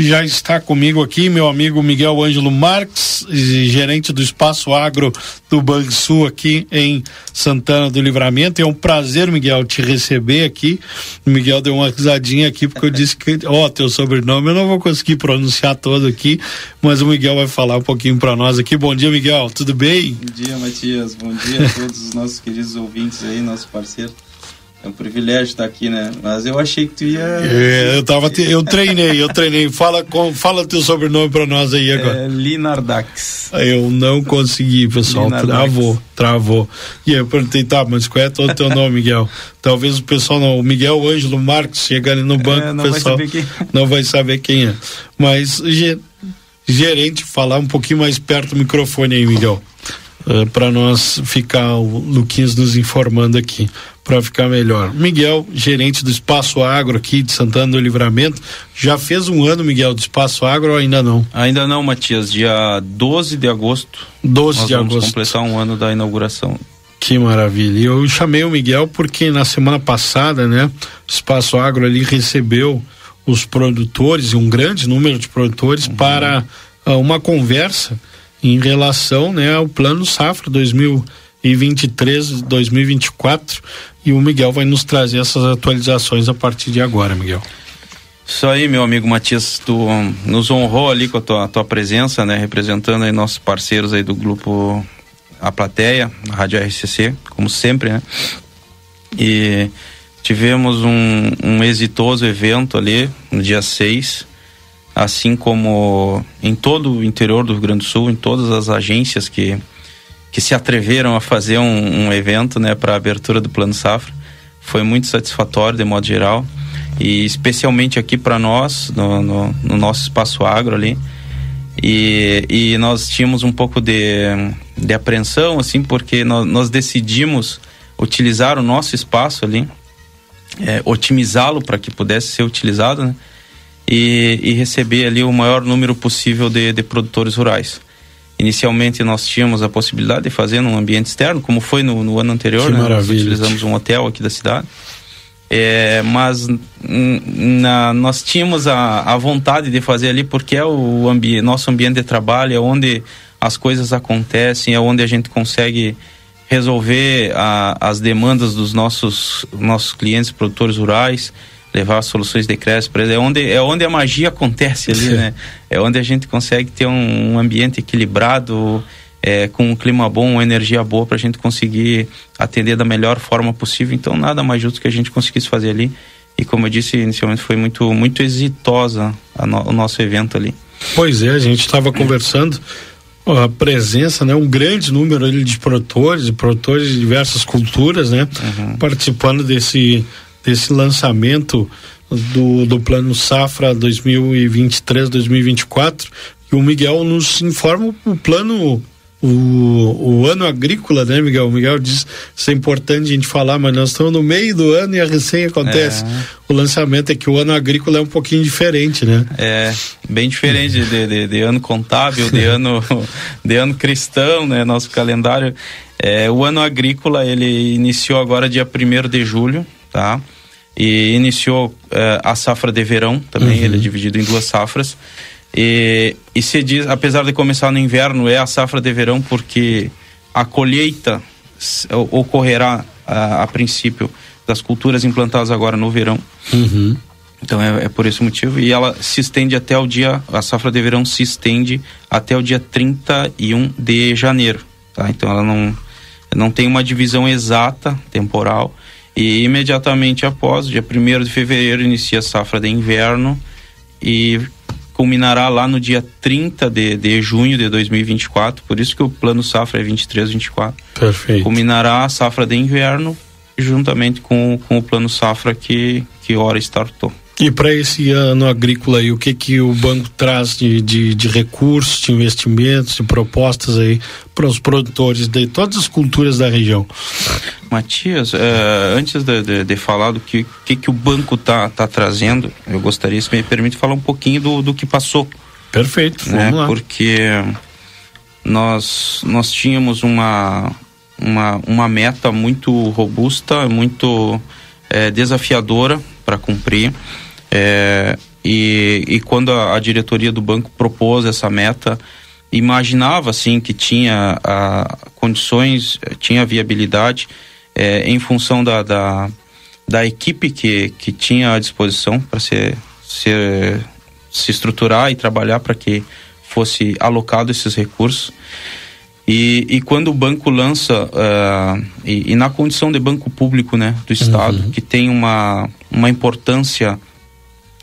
Já está comigo aqui meu amigo Miguel Ângelo Marques, gerente do Espaço Agro do Banco Sul aqui em Santana do Livramento. É um prazer, Miguel, te receber aqui. O Miguel deu uma risadinha aqui porque eu disse que, ó, oh, teu sobrenome eu não vou conseguir pronunciar todo aqui, mas o Miguel vai falar um pouquinho para nós aqui. Bom dia, Miguel, tudo bem? Bom dia, Matias. Bom dia a todos os nossos queridos ouvintes aí, nosso parceiro. É um privilégio estar aqui, né? Mas eu achei que tu ia. É, eu tava, te, eu treinei, eu treinei. Fala, com, fala teu sobrenome para nós aí agora. É Linardax. Eu não consegui, pessoal. Linardax. Travou, travou. E eu perguntei, tá, mas qual é todo o teu nome, Miguel? Talvez o pessoal não. O Miguel Ângelo Marques chega ali no banco, é, o pessoal vai não vai saber quem é. Mas gerente, falar um pouquinho mais perto do microfone aí, Miguel. Uh, para nós ficar o Luquinhas nos informando aqui para ficar melhor. Miguel, gerente do Espaço Agro aqui de Santana do Livramento, já fez um ano, Miguel, do Espaço Agro ou ainda não? Ainda não, Matias, dia 12 de agosto. 12 nós de agosto. completar um ano da inauguração. Que maravilha. Eu chamei o Miguel porque na semana passada, né, o Espaço Agro ali recebeu os produtores e um grande número de produtores uhum. para uh, uma conversa em relação né, ao plano safra 2023 2024 e o Miguel vai nos trazer essas atualizações a partir de agora, Miguel. Isso aí, meu amigo Matias, tu um, nos honrou ali com a tua, a tua presença, né, representando aí nossos parceiros aí do grupo A Plateia, a Rádio RCC, como sempre, né? E tivemos um, um exitoso evento ali no dia 6, assim como em todo o interior do Rio Grande do Sul, em todas as agências que, que se atreveram a fazer um, um evento, né, para a abertura do Plano Safra. Foi muito satisfatório, de modo geral e especialmente aqui para nós, no, no, no, nosso espaço agro ali. E, e nós tínhamos um pouco de, de apreensão, assim, porque nós, nós decidimos utilizar o nosso espaço ali, é, otimizá-lo para que pudesse ser utilizado, né? E, e, receber ali o maior número possível de, de produtores rurais. Inicialmente nós tínhamos a possibilidade de fazer num ambiente externo, como foi no, no ano anterior, que né? Nós utilizamos um hotel aqui da cidade. É, mas na, nós tínhamos a, a vontade de fazer ali porque é o ambi nosso ambiente de trabalho, é onde as coisas acontecem, é onde a gente consegue resolver a, as demandas dos nossos, nossos clientes produtores rurais, levar soluções de crédito para eles. É onde, é onde a magia acontece ali, [LAUGHS] né? É onde a gente consegue ter um, um ambiente equilibrado, é, com um clima bom, uma energia boa para a gente conseguir atender da melhor forma possível. Então, nada mais justo que a gente conseguisse fazer ali. E como eu disse inicialmente, foi muito, muito exitosa no, o nosso evento ali. Pois é, a gente estava conversando a presença, né, um grande número ali de produtores, produtores de diversas culturas, né, uhum. participando desse desse lançamento do, do plano Safra 2023-2024. E o Miguel nos informa o plano o, o ano agrícola, né, Miguel? O Miguel diz isso é importante a gente falar, mas nós estamos no meio do ano e a recém acontece. É. O lançamento é que o ano agrícola é um pouquinho diferente, né? É, bem diferente de, de, de ano contábil, de [LAUGHS] ano, de ano cristão, né? Nosso calendário. É, o ano agrícola, ele iniciou agora dia 1 de julho, tá? E iniciou é, a safra de verão também, uhum. ele é dividido em duas safras. E, e se diz, apesar de começar no inverno, é a safra de verão porque a colheita ocorrerá a, a princípio das culturas implantadas agora no verão. Uhum. Então é, é, por esse motivo. E ela se estende até o dia. A safra de verão se estende até o dia 31 de janeiro. Tá? Então ela não, não tem uma divisão exata temporal. E imediatamente após, dia 1 de fevereiro, inicia a safra de inverno. E culminará lá no dia 30 de, de junho de 2024, por isso que o plano safra é 23, 24. Perfeito. Culminará a safra de inverno juntamente com, com o plano safra que, que ora startou. E para esse ano agrícola aí, o que que o banco traz de, de, de recursos, de investimentos, de propostas aí para os produtores de todas as culturas da região? Matias, é, antes de, de, de, falar do que, que, que o banco tá, tá trazendo, eu gostaria, se me permite, falar um pouquinho do, do que passou. Perfeito, né? vamos lá. Porque nós, nós tínhamos uma, uma, uma meta muito robusta, muito é, desafiadora para cumprir. É, e, e quando a, a, diretoria do banco propôs essa meta, imaginava assim que tinha a, condições, tinha viabilidade é, em função da, da, da, equipe que, que tinha à disposição para se, se, se estruturar e trabalhar para que fosse alocado esses recursos. E, e quando o banco lança, uh, e, e, na condição de banco público né, do Estado, uhum. que tem uma, uma importância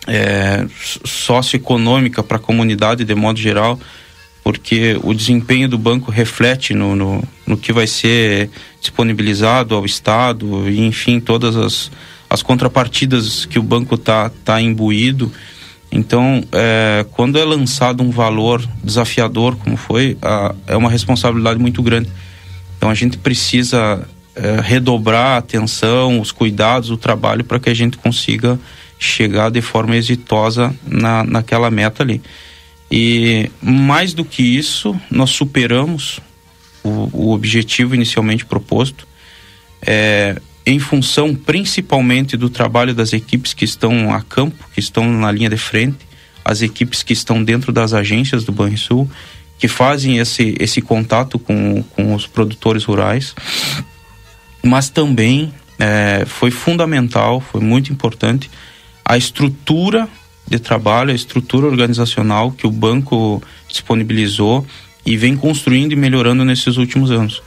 é, socioeconômica para a comunidade de modo geral, porque o desempenho do banco reflete no, no, no, que vai ser disponibilizado ao Estado, e enfim, todas as, as contrapartidas que o banco está tá imbuído. Então, é, quando é lançado um valor desafiador, como foi, a, é uma responsabilidade muito grande. Então, a gente precisa é, redobrar a atenção, os cuidados, o trabalho para que a gente consiga chegar de forma exitosa na, naquela meta ali. E mais do que isso, nós superamos o, o objetivo inicialmente proposto. É, em função principalmente do trabalho das equipes que estão a campo, que estão na linha de frente, as equipes que estão dentro das agências do Banrisul, que fazem esse, esse contato com, com os produtores rurais, mas também é, foi fundamental, foi muito importante a estrutura de trabalho, a estrutura organizacional que o banco disponibilizou e vem construindo e melhorando nesses últimos anos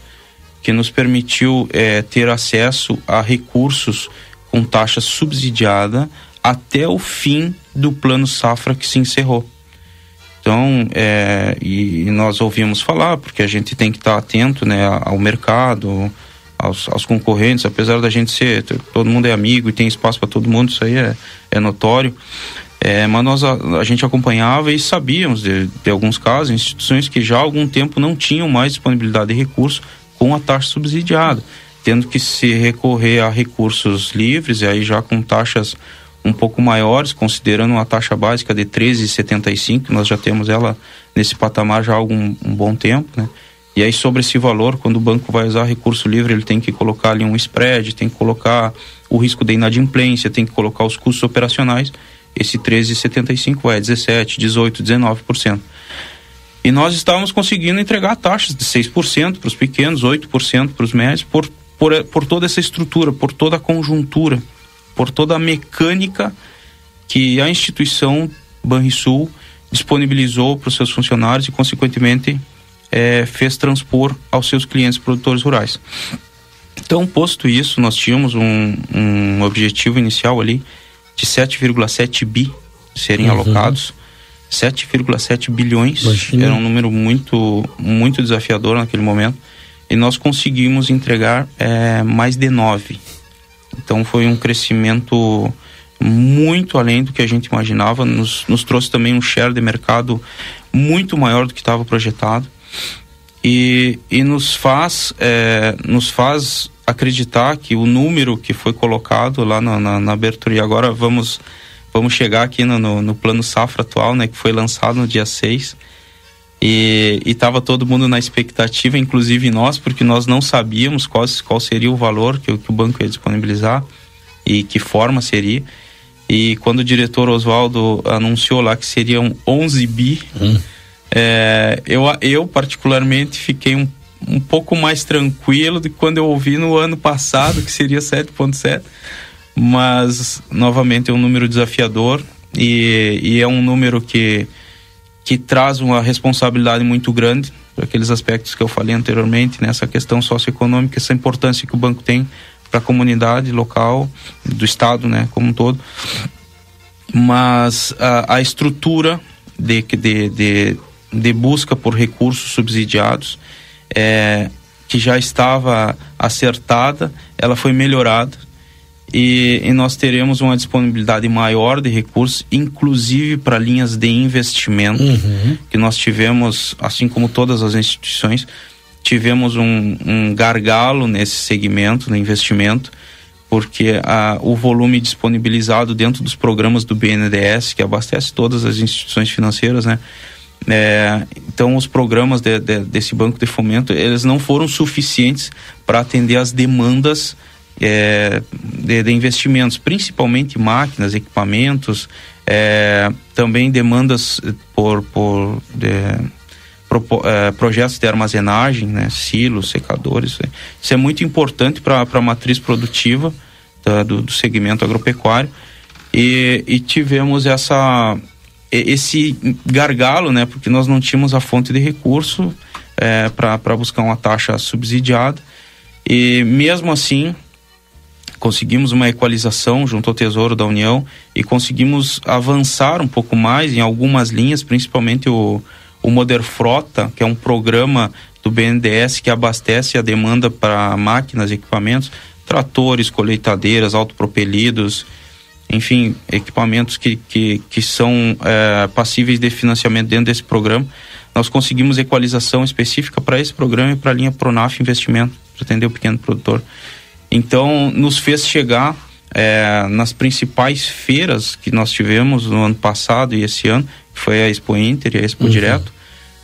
que nos permitiu é, ter acesso a recursos com taxa subsidiada até o fim do plano safra que se encerrou. Então, é, e, e, nós ouvimos falar, porque a gente tem que estar atento né, ao mercado, aos, aos, concorrentes, apesar da gente ser, todo mundo é amigo e tem espaço para todo mundo, isso aí é, é notório. É, mas nós a, a, gente acompanhava e sabíamos de, de alguns casos, instituições que já há algum tempo não tinham mais disponibilidade de recursos com a taxa subsidiada, tendo que se recorrer a recursos livres e aí já com taxas um pouco maiores, considerando uma taxa básica de 13,75, nós já temos ela nesse patamar já há algum um bom tempo, né? E aí sobre esse valor, quando o banco vai usar recurso livre, ele tem que colocar ali um spread, tem que colocar o risco de inadimplência, tem que colocar os custos operacionais. Esse 13,75 vai a 17, 18, 19%. E nós estávamos conseguindo entregar taxas de 6% para os pequenos, 8% para os médios, por, por, por toda essa estrutura, por toda a conjuntura, por toda a mecânica que a instituição Banrisul disponibilizou para os seus funcionários e, consequentemente, é, fez transpor aos seus clientes produtores rurais. Então, posto isso, nós tínhamos um, um objetivo inicial ali de 7,7 bi serem uhum. alocados 7,7 bilhões. Imagina. Era um número muito, muito desafiador naquele momento. E nós conseguimos entregar é, mais de 9. Então foi um crescimento muito além do que a gente imaginava. Nos, nos trouxe também um share de mercado muito maior do que estava projetado. E, e nos faz é, nos faz acreditar que o número que foi colocado lá na, na, na abertura e agora vamos vamos chegar aqui no, no, no, plano safra atual, né, que foi lançado no dia 6. E estava todo mundo na expectativa, inclusive nós, porque nós não sabíamos qual, qual seria o valor que, que o banco ia disponibilizar e que forma seria. E quando o diretor Oswaldo anunciou lá que seriam 11 bi, hum. É, eu, eu particularmente fiquei um, um pouco mais tranquilo do que quando eu ouvi no ano passado que seria 7.7 mas novamente é um número desafiador e, e, é um número que, que traz uma responsabilidade muito grande para aqueles aspectos que eu falei anteriormente, nessa né? questão socioeconômica, essa importância que o banco tem para a comunidade local, do Estado né, como um todo. Mas a, a estrutura de, de, de, de, busca por recursos subsidiados, é, que já estava acertada, ela foi melhorada e, e, nós teremos uma disponibilidade maior de recursos, inclusive para linhas de investimento, uhum. que nós tivemos, assim como todas as instituições, tivemos um, um gargalo nesse segmento, no investimento, porque a, o volume disponibilizado dentro dos programas do BNDES, que abastece todas as instituições financeiras, né? É, então os programas de, de, desse banco de fomento eles não foram suficientes para atender as demandas é, de, de, investimentos, principalmente máquinas, equipamentos, é, também demandas por, por de, pro, é, projetos de armazenagem, né, silos, secadores. Isso é muito importante para a matriz produtiva da, do, do, segmento agropecuário. E, e tivemos essa esse gargalo, né, porque nós não tínhamos a fonte de recurso é, para buscar uma taxa subsidiada. E mesmo assim, conseguimos uma equalização junto ao Tesouro da União e conseguimos avançar um pouco mais em algumas linhas, principalmente o, o Moder Frota, que é um programa do BNDES que abastece a demanda para máquinas e equipamentos, tratores, colheitadeiras, autopropelidos, enfim, equipamentos que, que, que são é, passíveis de financiamento dentro desse programa. Nós conseguimos equalização específica para esse programa e para a linha Pronaf Investimento, para atender o pequeno produtor. Então, nos fez chegar é, nas principais feiras que nós tivemos no ano passado e esse ano, que foi a Expo Inter e a Expo uhum. Direto,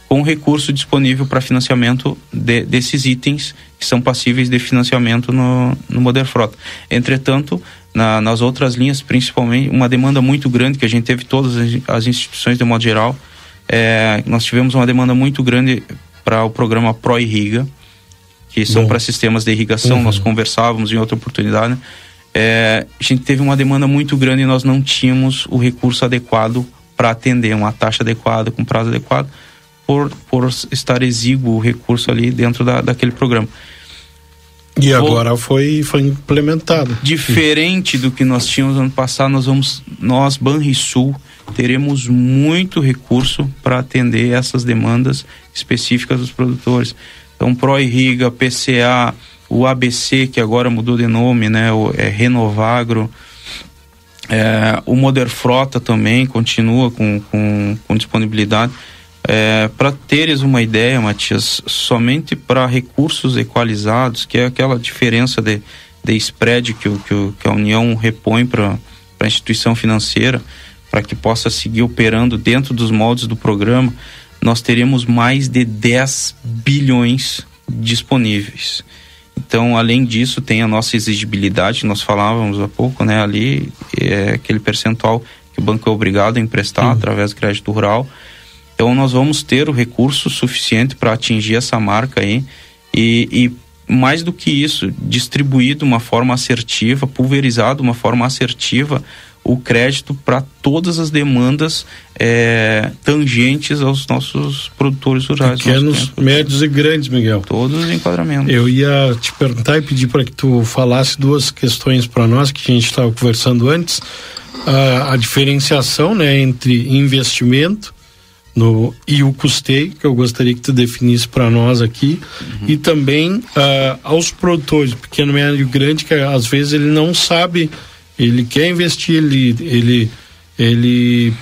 com recurso disponível para financiamento de, desses itens que são passíveis de financiamento no, no Moder Frota. Entretanto, na, nas outras linhas, principalmente, uma demanda muito grande que a gente teve todas as instituições de modo geral. É, nós tivemos uma demanda muito grande para o programa Pro Irriga, que são para sistemas de irrigação. Uhum. Nós conversávamos em outra oportunidade. Né? É, a gente teve uma demanda muito grande e nós não tínhamos o recurso adequado para atender, uma taxa adequada, com prazo adequado, por, por estar exíguo o recurso ali dentro da, daquele programa. E agora foi, foi implementado. Diferente do que nós tínhamos ano passado, nós vamos, nós, Banrisul, teremos muito recurso para atender essas demandas específicas dos produtores. Então, ProIrriga, PCA, o ABC, que agora mudou de nome, né? O, é Renovagro. É, o Moder Frota também continua com, com, com disponibilidade. É, para teres uma ideia, Matias, somente para recursos equalizados, que é aquela diferença de, de spread que, que, que a União repõe para a instituição financeira, para que possa seguir operando dentro dos moldes do programa, nós teremos mais de 10 bilhões disponíveis. Então, além disso, tem a nossa exigibilidade, que nós falávamos há pouco, né? Ali, é aquele percentual que o banco é obrigado a emprestar através do crédito rural então nós vamos ter o recurso suficiente para atingir essa marca aí e, e, mais do que isso, distribuir de uma forma assertiva, pulverizar de uma forma assertiva o crédito para todas as demandas é, tangentes aos nossos produtores rurais. Pequenos, médios e grandes, Miguel. Todos os enquadramentos. Eu ia te perguntar e pedir para que tu falasse duas questões para nós que a gente estava conversando antes. Uh, a diferenciação né, entre investimento no e o custeio que eu gostaria que tu definisse para nós aqui uhum. e também uh, aos produtores pequeno médio grande que às vezes ele não sabe ele quer investir ele ele ele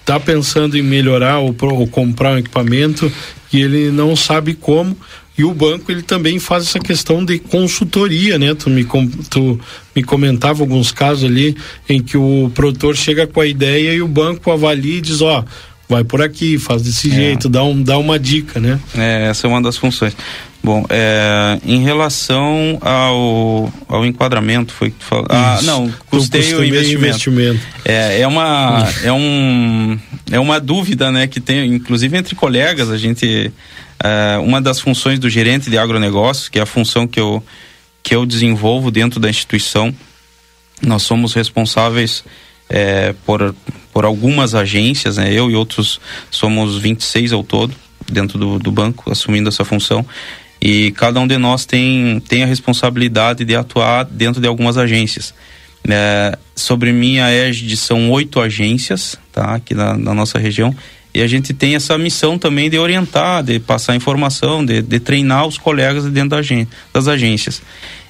está eh, pensando em melhorar ou, ou comprar um equipamento e ele não sabe como e o banco ele também faz essa questão de consultoria, né? Tu me, tu me comentava alguns casos ali em que o produtor chega com a ideia e o banco avalia e diz, ó, oh, vai por aqui, faz desse é. jeito, dá, um, dá uma dica, né? É, essa é uma das funções. Bom, é, em relação ao, ao enquadramento, foi que tu falou. Ah, não, custeio e investimento. investimento. É, é, uma, é, um, é uma dúvida, né, que tem, inclusive entre colegas, a gente. É, uma das funções do gerente de agronegócios, que é a função que eu, que eu desenvolvo dentro da instituição, nós somos responsáveis é, por, por algumas agências, né? eu e outros somos 26 ao todo dentro do, do banco assumindo essa função e cada um de nós tem, tem a responsabilidade de atuar dentro de algumas agências. É, sobre minha égide são oito agências tá, aqui na, na, nossa região e a gente tem essa missão também de orientar, de passar informação, de, de treinar os colegas dentro da, das agências.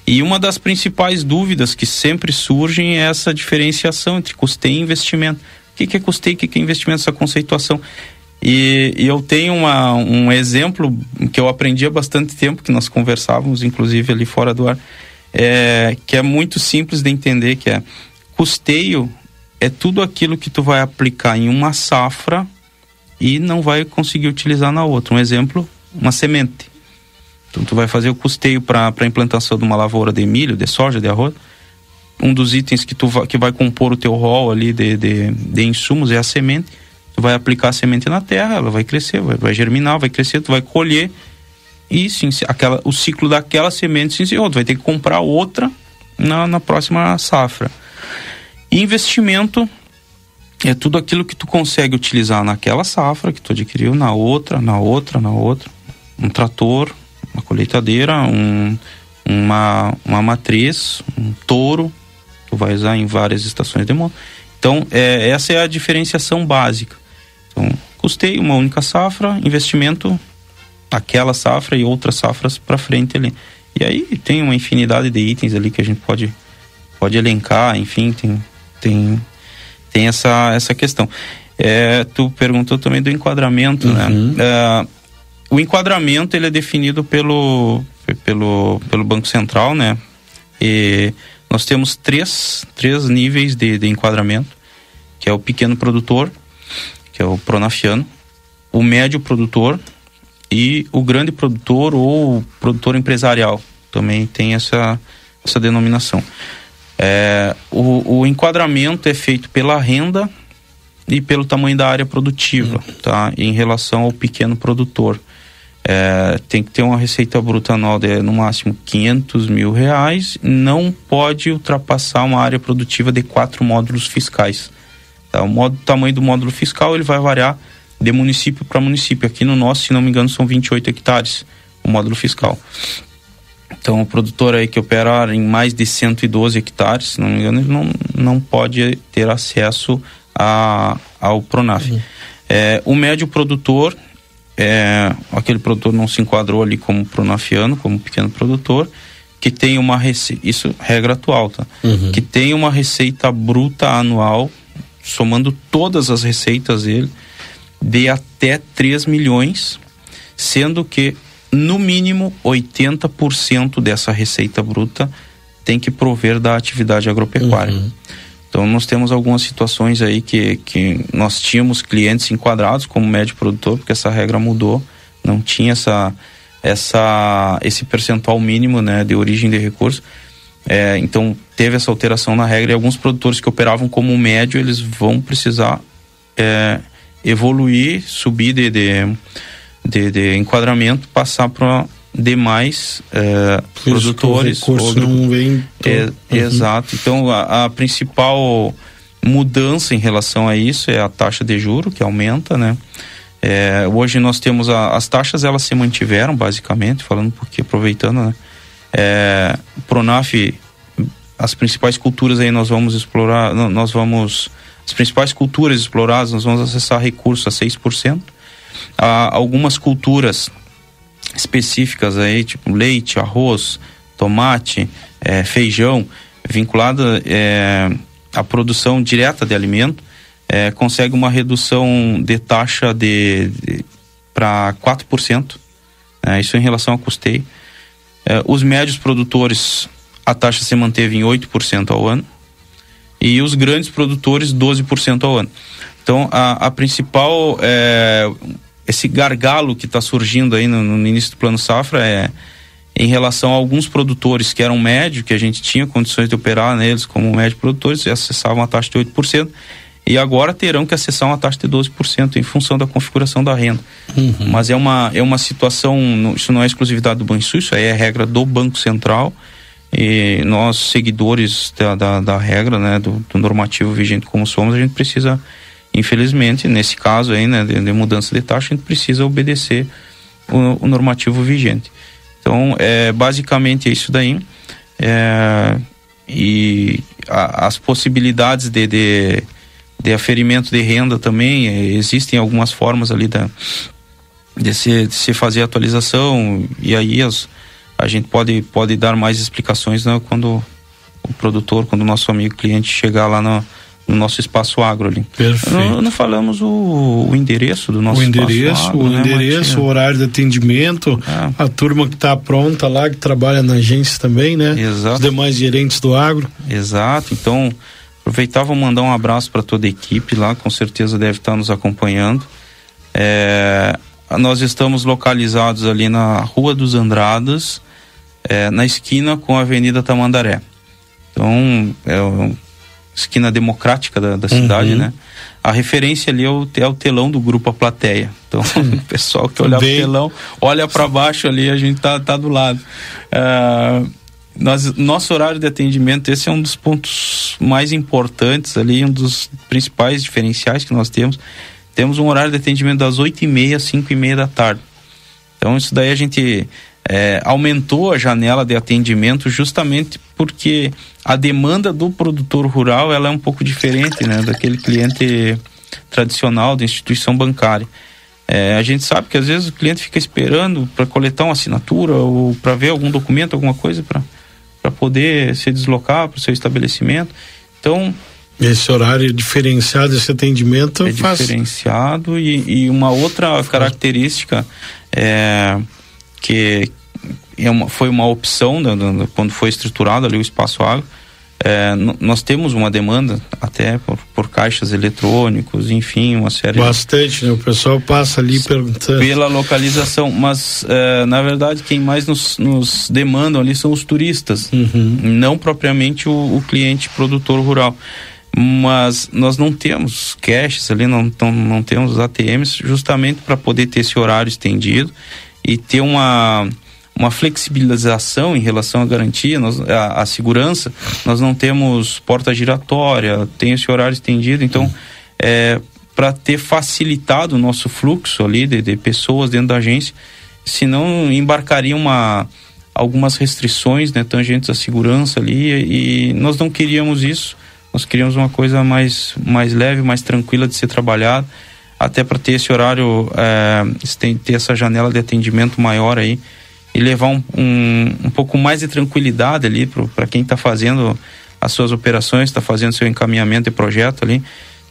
E uma das principais dúvidas que sempre surgem é essa diferenciação entre custeio e investimento. O que, que é custeio, o que, que é investimento, essa conceituação. E, e, eu tenho uma, um exemplo que eu aprendi há bastante tempo, que nós conversávamos, inclusive ali fora do ar, é, que é muito simples de entender, que é custeio é tudo aquilo que tu vai aplicar em uma safra e não vai conseguir utilizar na outra. Um exemplo, uma semente. Então, tu vai fazer o custeio para a implantação de uma lavoura de milho, de soja, de arroz. Um dos itens que, tu vai, que vai compor o teu rol ali de, de, de insumos é a semente. Tu vai aplicar a semente na terra, ela vai crescer, vai, vai germinar, vai crescer, tu vai colher. E sim, aquela, o ciclo daquela semente se encerrou. Tu vai ter que comprar outra na, na próxima safra. investimento é tudo aquilo que tu consegue utilizar naquela safra que tu adquiriu, na outra, na outra, na outra. Um trator, uma colheitadeira, um, uma, uma matriz, um touro, tu vai usar em várias estações de moto. Então, é, essa é a diferenciação básica. Então, custeio, uma única safra, investimento, aquela safra e outras safras para frente ali. E aí tem uma infinidade de itens ali que a gente pode, pode elencar, enfim, tem, tem, tem essa, essa questão. É, tu perguntou também do enquadramento, né? uhum. né? É, o enquadramento ele é definido pelo, pelo, pelo Banco Central, né? E nós temos três, três níveis de, de enquadramento, que é o pequeno produtor, que é o pronafiano, o médio produtor e o grande produtor ou produtor empresarial também tem essa, essa denominação. É, o, o enquadramento é feito pela renda e pelo tamanho da área produtiva, tá? Em relação ao pequeno produtor. É, tem que ter uma receita bruta anual de no máximo 500 mil reais, não pode ultrapassar uma área produtiva de quatro módulos fiscais. Tá? O, modo, o tamanho do módulo fiscal ele vai variar de município para município. Aqui no nosso, se não me engano, são 28 hectares o módulo fiscal. Então, o produtor aí que opera em mais de 112 hectares, se não me engano, ele não, não pode ter acesso a, ao Pronaf. Uhum. É, o médio produtor, é, aquele produtor não se enquadrou ali como pronafiano, como pequeno produtor, que tem uma receita, isso regra atual, tá? Uhum. Que tem uma receita bruta anual, somando todas as receitas dele, de até 3 milhões, sendo que no mínimo 80% dessa receita bruta tem que prover da atividade agropecuária. Uhum. Então nós temos algumas situações aí que, que nós tínhamos clientes enquadrados como médio produtor, porque essa regra mudou, não tinha essa, essa, esse percentual mínimo né, de origem de recurso. É, então teve essa alteração na regra e alguns produtores que operavam como médio, eles vão precisar é, evoluir, subir de, de, de, de enquadramento, passar para demais é, produtores. O recurso não vem. É, uhum. Exato. Então a, a, principal mudança em relação a isso é a taxa de juro que aumenta, né? É, hoje nós temos a, as taxas elas se mantiveram basicamente, falando porque aproveitando, né? É, Pronaf, as principais culturas aí nós vamos explorar, nós vamos as principais culturas exploradas nós vamos acessar recursos a 6%. Há algumas culturas específicas aí, tipo leite, arroz, tomate, é, feijão, vinculada é, à produção direta de alimento, é, consegue uma redução de taxa de, de para 4%. É, isso em relação ao custeio. É, os médios produtores, a taxa se manteve em 8% ao ano. E os grandes produtores, 12% ao ano. Então, a, a principal é, esse gargalo que está surgindo aí no, no, início do plano safra é em relação a alguns produtores que eram médio, que a gente tinha condições de operar neles como médio produtores, e acessavam a taxa de 8%, e agora terão que acessar uma taxa de 12% em função da configuração da renda. Uhum. Mas é uma, é uma situação, isso não é exclusividade do Banco Suíço, é regra do Banco Central, e nós, seguidores da, da, da regra, né, do, do normativo vigente como somos, a gente precisa Infelizmente, nesse caso aí, né, de, de mudança de taxa, a gente precisa obedecer o, o normativo vigente. Então, é basicamente isso daí. É, e a, as possibilidades de, de, de, aferimento de renda também, é, existem algumas formas ali da, de, se, de se fazer atualização, e aí as, a gente pode, pode dar mais explicações né, quando o produtor, quando o nosso amigo cliente chegar lá no, no nosso espaço agro ali. Perfeito. Não, não falamos o, o, endereço do nosso o endereço, agro, o né, endereço, o horário de atendimento, é. a turma que está pronta lá, que trabalha na agência também, né? Exato. Os demais gerentes do agro. Exato. Então, aproveitar vou mandar um abraço para toda a equipe lá, com certeza deve estar nos acompanhando. É, nós estamos localizados ali na Rua dos Andradas, é, na esquina com a Avenida Tamandaré. Então, é esquina democrática da, da cidade, uhum. né? A referência ali é o, é o telão do grupo A Plateia. Então, [LAUGHS] o pessoal que olhar Bem... pro telão, olha para baixo ali, a gente tá, tá do lado. Uh, nós, nosso horário de atendimento, esse é um dos pontos mais importantes ali, um dos principais diferenciais que nós temos. Temos um horário de atendimento das 8 e meia às 5 e meia da tarde. Então, isso daí a gente é, aumentou a janela de atendimento justamente porque a demanda do produtor rural ela é um pouco diferente né, daquele cliente tradicional da instituição bancária. É, a gente sabe que às vezes o cliente fica esperando para coletar uma assinatura ou para ver algum documento, alguma coisa para poder se deslocar para o seu estabelecimento. Então. Esse horário diferenciado, esse atendimento é faz... diferenciado e, e uma outra característica é, que é uma, foi uma opção né, quando foi estruturado ali o espaço agro. É, nós temos uma demanda até por, por, caixas eletrônicos, enfim, uma série. Bastante, né? O pessoal passa ali perguntando. Pela localização, mas é, na verdade quem mais nos, nos, demandam ali são os turistas, uhum. não propriamente o, o, cliente produtor rural. Mas nós não temos caches ali, não, não, não temos ATMs, justamente para poder ter esse horário estendido e ter uma uma flexibilização em relação à garantia, nós, a, a, segurança, nós não temos porta giratória, tem esse horário estendido, então é, para ter facilitado o nosso fluxo ali de, de, pessoas dentro da agência, senão embarcaria uma algumas restrições, né, tangentes à segurança ali e nós não queríamos isso, nós queríamos uma coisa mais mais leve, mais tranquila de ser trabalhada, até para ter esse horário, é, ter essa janela de atendimento maior aí e levar um, um, um pouco mais de tranquilidade ali para quem está fazendo as suas operações, está fazendo seu encaminhamento de projeto ali.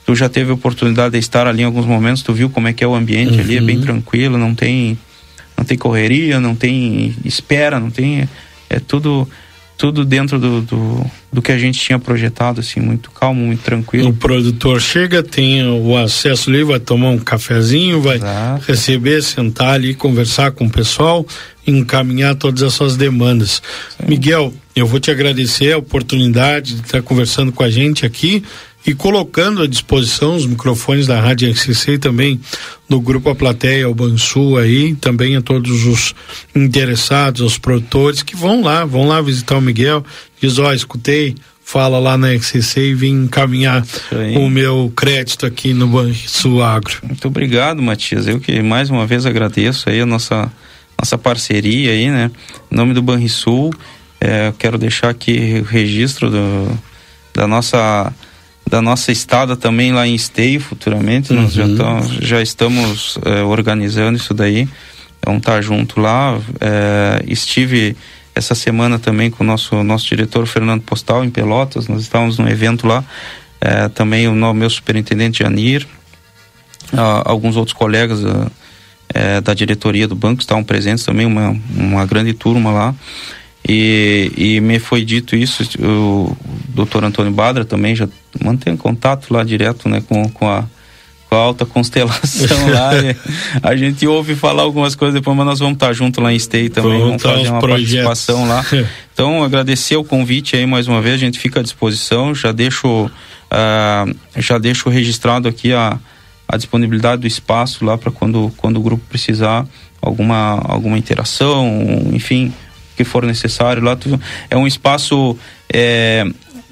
Tu já teve a oportunidade de estar ali em alguns momentos, tu viu como é que é o ambiente uhum. ali, é bem uhum. tranquilo, não tem não tem correria, não tem espera, não tem é tudo tudo dentro do, do, do, que a gente tinha projetado, assim, muito calmo, muito tranquilo. O produtor chega, tem o acesso ali, vai tomar um cafezinho, vai Exato. receber, sentar ali, conversar com o pessoal, encaminhar todas as suas demandas. Sim. Miguel, eu vou te agradecer a oportunidade de estar conversando com a gente aqui e colocando à disposição os microfones da Rádio RCC e também do Grupo A Plateia, o Bansu aí, também a todos os interessados, os produtores que vão lá, vão lá visitar o Miguel, diz, ó, oh, escutei, fala lá na RCC e vim encaminhar o meu crédito aqui no Bansu Agro. Muito obrigado, Matias, eu que mais uma vez agradeço aí a nossa, nossa parceria aí, né, em nome do Banrisul, é, quero deixar aqui o registro do, da nossa da nossa estada também lá em Esteio futuramente. Uhum. Nós já, uhum. tam, já estamos é, organizando isso daí. Vamos estar junto lá. É, estive essa semana também com o nosso, nosso diretor Fernando Postal em Pelotas. Nós estávamos num evento lá. É, também o meu superintendente Janir, alguns outros colegas da diretoria do banco estavam presentes também, uma, uma grande turma lá. E, e me foi dito isso, o doutor Antônio Badra também já mantém contato lá direto né, com, com, a, com a alta constelação [LAUGHS] lá. a gente ouve falar algumas coisas depois, mas nós vamos estar junto lá em Stay também, vamos, vamos fazer uma projetos. participação lá. [LAUGHS] Então, agradecer o convite aí mais uma vez, a gente fica à disposição, já deixo, uh, já deixo registrado aqui a, a disponibilidade do espaço lá para quando, quando o grupo precisar alguma, alguma interação, enfim, que for necessário. Lá tu, é um espaço é,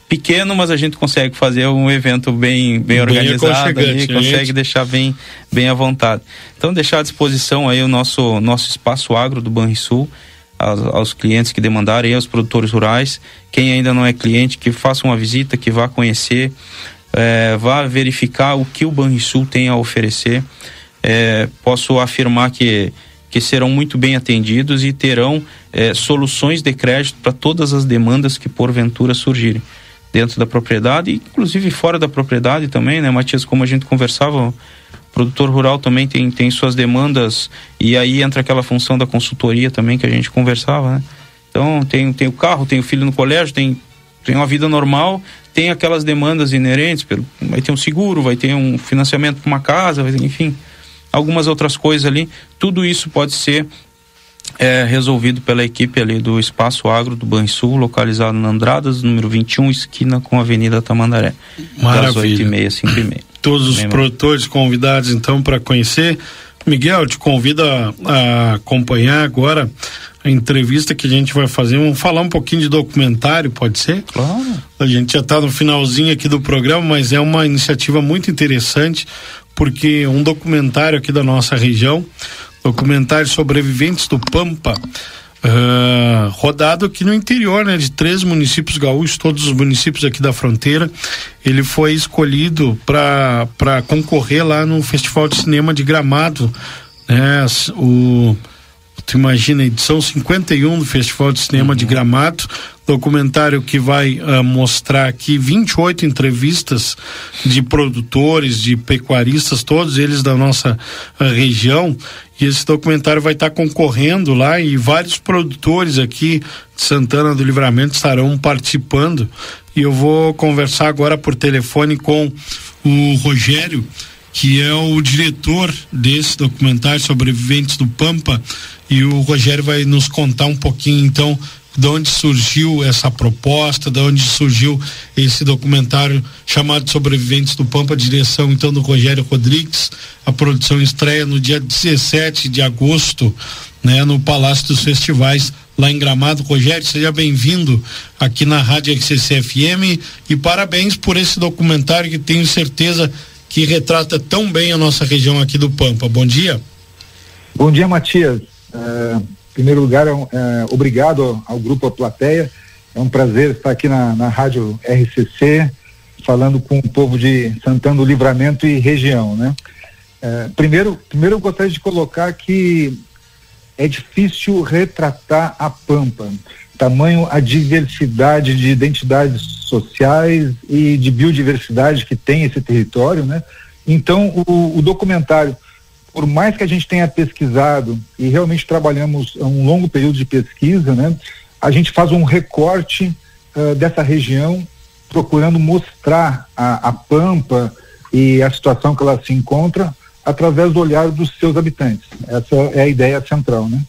pequeno, mas a gente consegue fazer um evento bem, bem, bem organizado e consegue gente. deixar bem, bem à vontade. Então deixar à disposição aí o nosso, nosso espaço agro do Banrisul aos, aos clientes que demandarem, aos produtores rurais, quem ainda não é cliente, que faça uma visita, que vá conhecer, é, vá verificar o que o Banrisul tem a oferecer. É, posso afirmar que que serão muito bem atendidos e terão é, soluções de crédito para todas as demandas que porventura surgirem dentro da propriedade, inclusive fora da propriedade também, né, Matias? Como a gente conversava, o produtor rural também tem, tem suas demandas e aí entra aquela função da consultoria também que a gente conversava, né? Então, tem, tem o carro, tem o filho no colégio, tem, tem uma vida normal, tem aquelas demandas inerentes, pelo, vai ter um seguro, vai ter um financiamento para uma casa, ter, enfim algumas outras coisas ali. Tudo isso pode ser é, resolvido pela equipe ali do Espaço Agro do Banrisul, localizado na Andradas, número 21, esquina com a Avenida Tamandaré. Maravilha. Das 8 e meia, 5 e meia. Todos os produtores convidados, então, para conhecer. Miguel, te convido a, a, acompanhar agora a entrevista que a gente vai fazer. Vamos falar um pouquinho de documentário, pode ser? Claro. A gente já está no finalzinho aqui do programa, mas é uma iniciativa muito interessante porque um documentário aqui da nossa região, documentário Sobreviventes do Pampa, uh, rodado aqui no interior, né, de três municípios gaúchos, todos os municípios aqui da fronteira. Ele foi escolhido para concorrer lá no Festival de Cinema de Gramado, né, o Tu imagina, edição 51 do Festival de Cinema uhum. de Gramado, documentário que vai uh, mostrar aqui 28 entrevistas de produtores, de pecuaristas, todos eles da nossa uh, região. E esse documentário vai estar tá concorrendo lá e vários produtores aqui de Santana do Livramento estarão participando. E eu vou conversar agora por telefone com o Rogério, que é o diretor desse documentário Sobreviventes do Pampa, e o Rogério vai nos contar um pouquinho então de onde surgiu essa proposta, de onde surgiu esse documentário chamado Sobreviventes do Pampa, direção então do Rogério Rodrigues. A produção estreia no dia 17 de agosto, né, no Palácio dos Festivais lá em Gramado. Rogério, seja bem-vindo aqui na Rádio XCC FM e parabéns por esse documentário que tenho certeza que retrata tão bem a nossa região aqui do Pampa. Bom dia. Bom dia, Matias. É, em primeiro lugar, é, é, obrigado ao, grupo A Plateia. É um prazer estar aqui na, na Rádio RCC, falando com o povo de Santana do Livramento e região, né? É, primeiro, primeiro eu gostaria de colocar que é difícil retratar a Pampa, tamanho a diversidade de identidades sociais e de biodiversidade que tem esse território, né? Então, o, o documentário por mais que a gente tenha pesquisado e realmente trabalhamos um longo período de pesquisa, né, a gente faz um recorte uh, dessa região, procurando mostrar a, a, Pampa e a situação que ela se encontra através do olhar dos seus habitantes. Essa é a ideia central, né?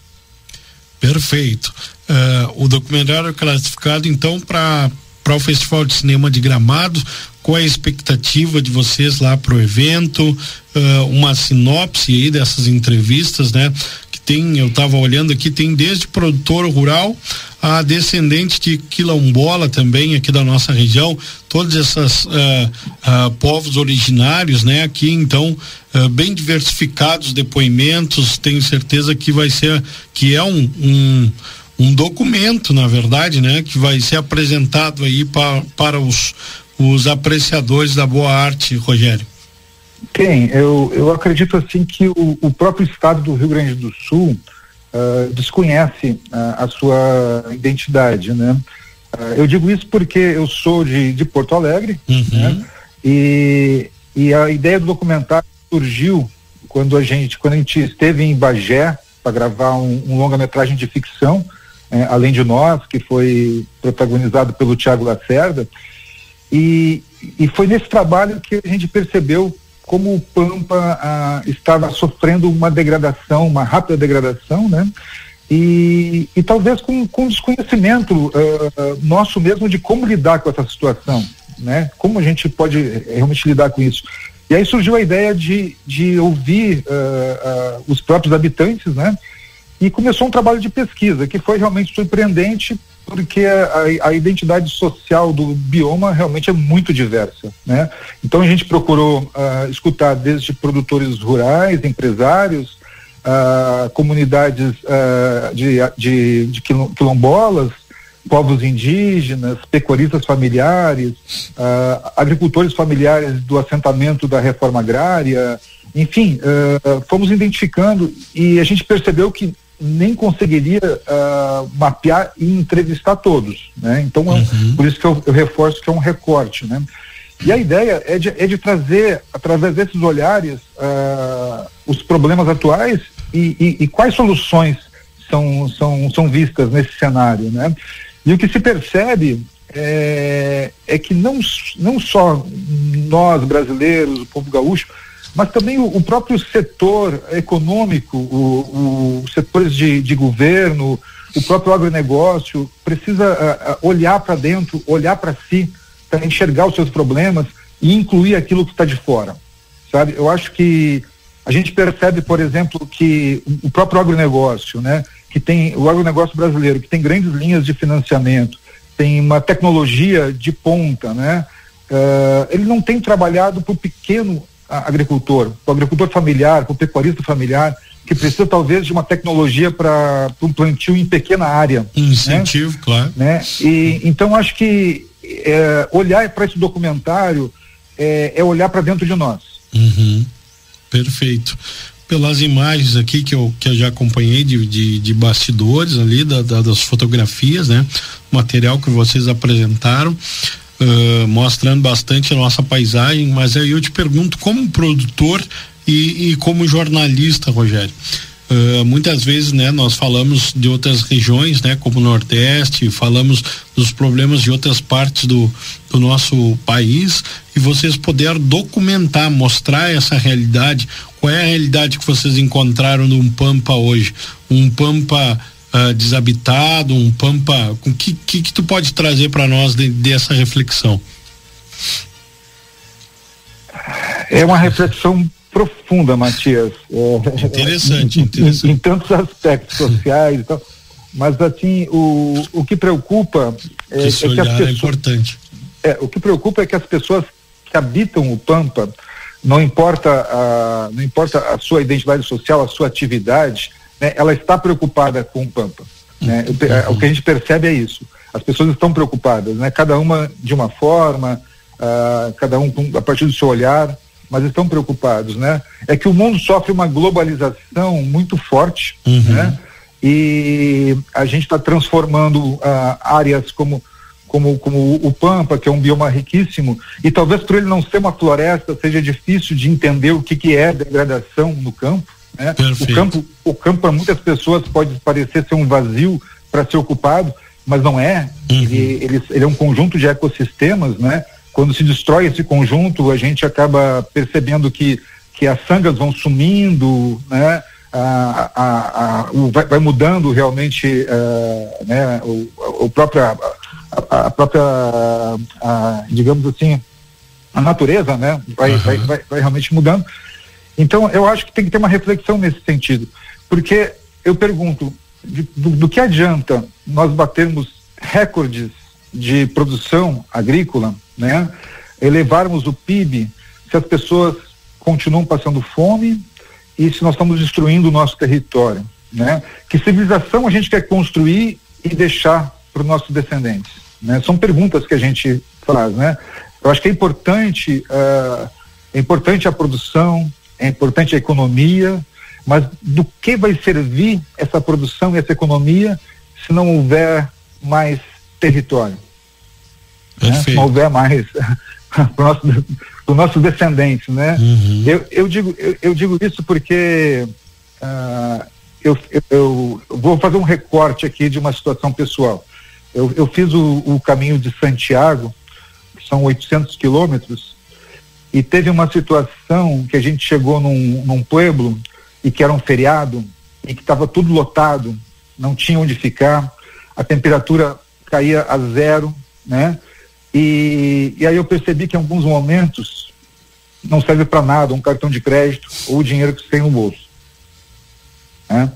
Perfeito. Uh, o documentário é classificado então para para o Festival de Cinema de Gramado qual é a expectativa de vocês lá para o evento, uh, uma sinopse aí dessas entrevistas, né? Que tem, eu estava olhando aqui, tem desde produtor rural a descendente de quilombola também aqui da nossa região, todos esses uh, uh, povos originários, né? Aqui então bem diversificados depoimentos, tenho certeza que vai ser, que é um, um um documento, na verdade, né, que vai ser apresentado aí para, para os, os apreciadores da boa arte, Rogério? Tem, eu, eu acredito assim que o, o próprio estado do Rio Grande do Sul uh, desconhece uh, a sua identidade, né? Uh, eu digo isso porque eu sou de, de Porto Alegre, uhum. né? E, e a ideia do documentário surgiu quando a gente, quando a gente esteve em Bagé para gravar um, um longa-metragem de ficção, eh, além de nós, que foi protagonizado pelo Tiago Lacerda, e, e foi nesse trabalho que a gente percebeu como o Pampa ah, estava sofrendo uma degradação, uma rápida degradação, né? E, e talvez com, com desconhecimento uh, nosso mesmo de como lidar com essa situação, né? Como a gente pode realmente lidar com isso. E aí surgiu a ideia de, de ouvir uh, uh, os próprios habitantes, né? E começou um trabalho de pesquisa que foi realmente surpreendente porque a, a, identidade social do bioma realmente é muito diversa, né? Então a gente procurou uh, escutar desde produtores rurais, empresários, uh, comunidades uh, de, de, de, quilombolas, povos indígenas, pecuaristas familiares, agricultores familiares do assentamento da reforma agrária, enfim, fomos identificando e a gente percebeu que nem conseguiria uh, mapear e entrevistar todos, né? Então, é uhum. por isso que eu, eu, reforço que é um recorte, né? E a ideia é de, é de trazer, através desses olhares, uh, os problemas atuais e, e, e, quais soluções são, são, são vistas nesse cenário, né? E o que se percebe é, é que não, não só nós, brasileiros, o povo gaúcho, mas também o, o próprio setor econômico, os setores de, de governo, o próprio agronegócio precisa uh, olhar para dentro, olhar para si, para enxergar os seus problemas e incluir aquilo que está de fora, sabe? Eu acho que a gente percebe, por exemplo, que o próprio agronegócio, né, que tem o agronegócio brasileiro, que tem grandes linhas de financiamento, tem uma tecnologia de ponta, né? Uh, ele não tem trabalhado para o pequeno agricultor, para o agricultor familiar, para o pecuarista familiar, que precisa talvez de uma tecnologia para um plantio em pequena área. Um incentivo, né? claro. Né? E, então acho que é, olhar para esse documentário é, é olhar para dentro de nós. Uhum. Perfeito. pelas imagens aqui que eu, que eu já acompanhei de, de, de bastidores ali, da, da, das fotografias, né? Material que vocês apresentaram. Uh, mostrando bastante a nossa paisagem, mas aí eu te pergunto, como produtor e, e como jornalista, Rogério, Uh, muitas vezes, né, nós falamos de outras regiões, né, como o Nordeste, falamos dos problemas de outras partes do, do nosso país e vocês puderam documentar, mostrar essa realidade. Qual é a realidade que vocês encontraram num Pampa hoje? Um Pampa uh, desabitado, um Pampa. O que, que, que tu pode trazer para nós de, dessa reflexão? É uma reflexão profunda, Matias. É, [LAUGHS] interessante, em, interessante. Em, em, tantos aspectos sociais e tal. Mas assim, o, o que preocupa é, Esse é que as é pessoas, é importante. É, o que preocupa é que as pessoas que habitam o Pampa, não importa a, não importa a sua identidade social, a sua atividade, né, ela está preocupada com o Pampa. Né? Uhum. O que a gente percebe é isso. As pessoas estão preocupadas, né? Cada uma de uma forma, uh, cada um a partir do seu olhar mas estão preocupados, né? É que o mundo sofre uma globalização muito forte, uhum. né? E a gente está transformando uh, áreas como como, como o Pampa, que é um bioma riquíssimo, e talvez por ele não ser uma floresta, seja difícil de entender o que, que é degradação no campo. Né? O campo, o campo para muitas pessoas pode parecer ser um vazio para ser ocupado, mas não é. Uhum. Ele, ele, ele, é um conjunto de ecossistemas, né? quando se destrói esse conjunto, a gente acaba percebendo que, que as sangas vão sumindo, né? A, a, a, o, vai, vai, mudando realmente uh, né? o, o próprio, a, própria, digamos assim, a natureza, né? Vai, uhum. vai, vai, vai realmente mudando. Então, eu acho que tem que ter uma reflexão nesse sentido. Porque eu pergunto, de, do, do que adianta nós batermos recordes de produção agrícola, né? Elevarmos o PIB se as pessoas continuam passando fome e se nós estamos destruindo o nosso território, né? Que civilização a gente quer construir e deixar para os nossos descendentes, né? São perguntas que a gente faz, né? Eu acho que é importante, uh, é importante a produção, é importante a economia, mas do que vai servir essa produção e essa economia se não houver mais território. Né? Se não houver mais [LAUGHS] para nosso, os nossos descendentes, né? Uhum. Eu, eu, digo, eu, eu, digo isso porque uh, eu, eu, vou fazer um recorte aqui de uma situação pessoal. Eu, eu fiz o, o caminho de Santiago, que são 800 quilômetros, e teve uma situação que a gente chegou num, num pueblo e que era um feriado e que estava tudo lotado, não tinha onde ficar, a temperatura caía a zero, né? E, e aí eu percebi que em alguns momentos não serve para nada um cartão de crédito ou o dinheiro que você tem no bolso. Né?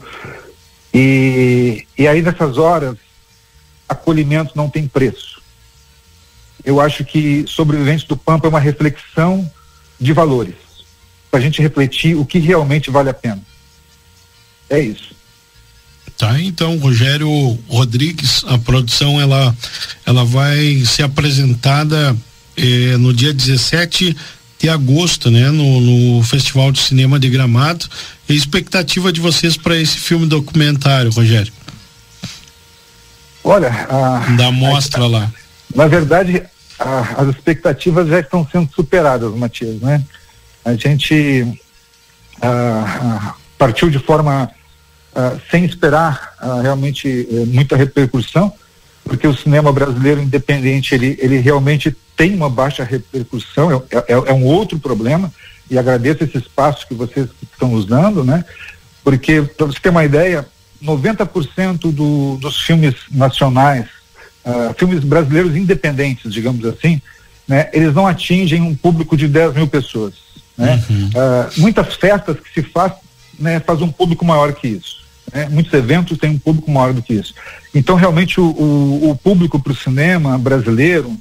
E, e aí nessas horas, acolhimento não tem preço. Eu acho que sobreviventes do Pampa é uma reflexão de valores, para a gente refletir o que realmente vale a pena. É isso. Tá, então, Rogério Rodrigues, a produção ela, ela vai ser apresentada eh, no dia 17 de agosto, né, no, no Festival de Cinema de Gramado. E a expectativa de vocês para esse filme documentário, Rogério? Olha, a, da mostra a, lá. Na verdade, as expectativas já estão sendo superadas, Matias, né? A gente partiu de forma uh, sem esperar uh, realmente uh, muita repercussão, porque o cinema brasileiro independente ele, ele realmente tem uma baixa repercussão, é, é, é um outro problema, e agradeço esse espaço que vocês estão usando, né? Porque, para você ter uma ideia, 90% do, dos filmes nacionais, uh, filmes brasileiros independentes, digamos assim, né, eles não atingem um público de 10 mil pessoas. Né? Uhum. Uh, muitas festas que se faz, né, faz um público maior que isso. Né? Muitos eventos têm um público maior do que isso. Então, realmente, o, o, o público para o cinema brasileiro,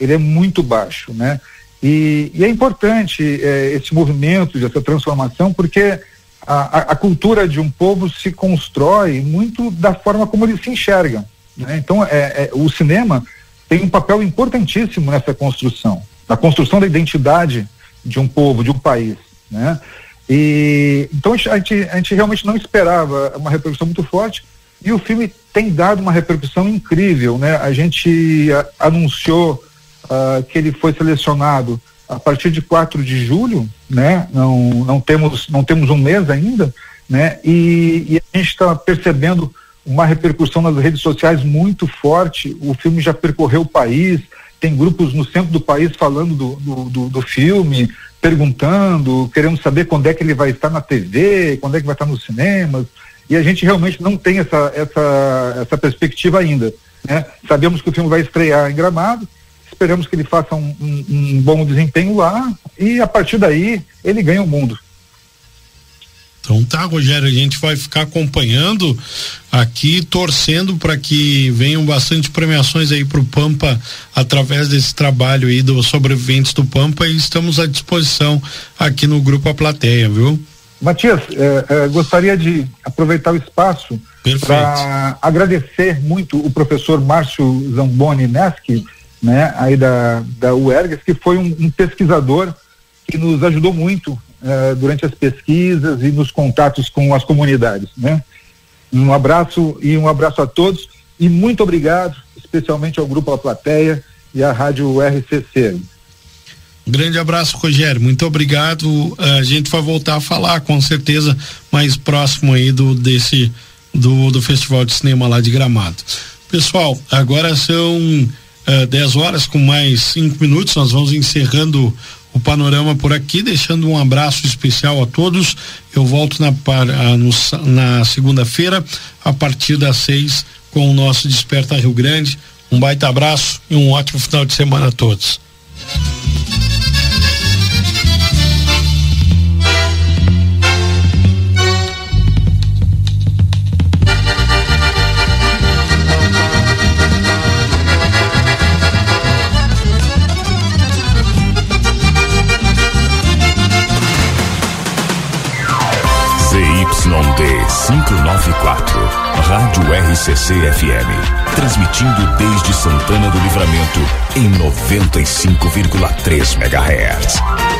ele é muito baixo, né? E, e é importante é, esse movimento, essa transformação, porque a, a, a, cultura de um povo se constrói muito da forma como eles se enxergam. Né? Então, é, é, o cinema tem um papel importantíssimo nessa construção, na construção da identidade de um povo, de um país. Né? E então a gente, a gente realmente não esperava uma repercussão muito forte e o filme tem dado uma repercussão incrível, né? A gente a, anunciou uh, que ele foi selecionado a partir de 4 de julho, né? Não, não temos não temos um mês ainda, né? E, e a gente está percebendo uma repercussão nas redes sociais muito forte. O filme já percorreu o país, tem grupos no centro do país falando do, do, do, do filme, perguntando, querendo saber quando é que ele vai estar na TV, quando é que vai estar nos cinemas. E a gente realmente não tem essa, essa, essa perspectiva ainda. Né? Sabemos que o filme vai estrear em Gramado, esperamos que ele faça um, um, um bom desempenho lá e a partir daí ele ganha o mundo. Então tá, Rogério, a gente vai ficar acompanhando aqui, torcendo para que venham bastante premiações aí para o Pampa através desse trabalho aí dos sobreviventes do Pampa e estamos à disposição aqui no Grupo A Plateia, viu? Matias, eh, eh, gostaria de aproveitar o espaço para agradecer muito o professor Márcio Zamboni Neschi, né, aí da, da UERGS, que foi um, um pesquisador que nos ajudou muito uh, durante as pesquisas e nos contatos com as comunidades, né? Um abraço e um abraço a todos e muito obrigado, especialmente ao Grupo A Plateia e à Rádio RCC. Grande abraço, Rogério. Muito obrigado. A gente vai voltar a falar, com certeza, mais próximo aí do desse do, do Festival de Cinema lá de Gramado. Pessoal, agora são uh, 10 horas com mais cinco minutos. Nós vamos encerrando o panorama por aqui, deixando um abraço especial a todos. Eu volto na, na segunda-feira, a partir das seis, com o nosso Desperta Rio Grande. Um baita abraço e um ótimo final de semana a todos. 594, Rádio RCC FM. Transmitindo desde Santana do Livramento em 95,3 MHz.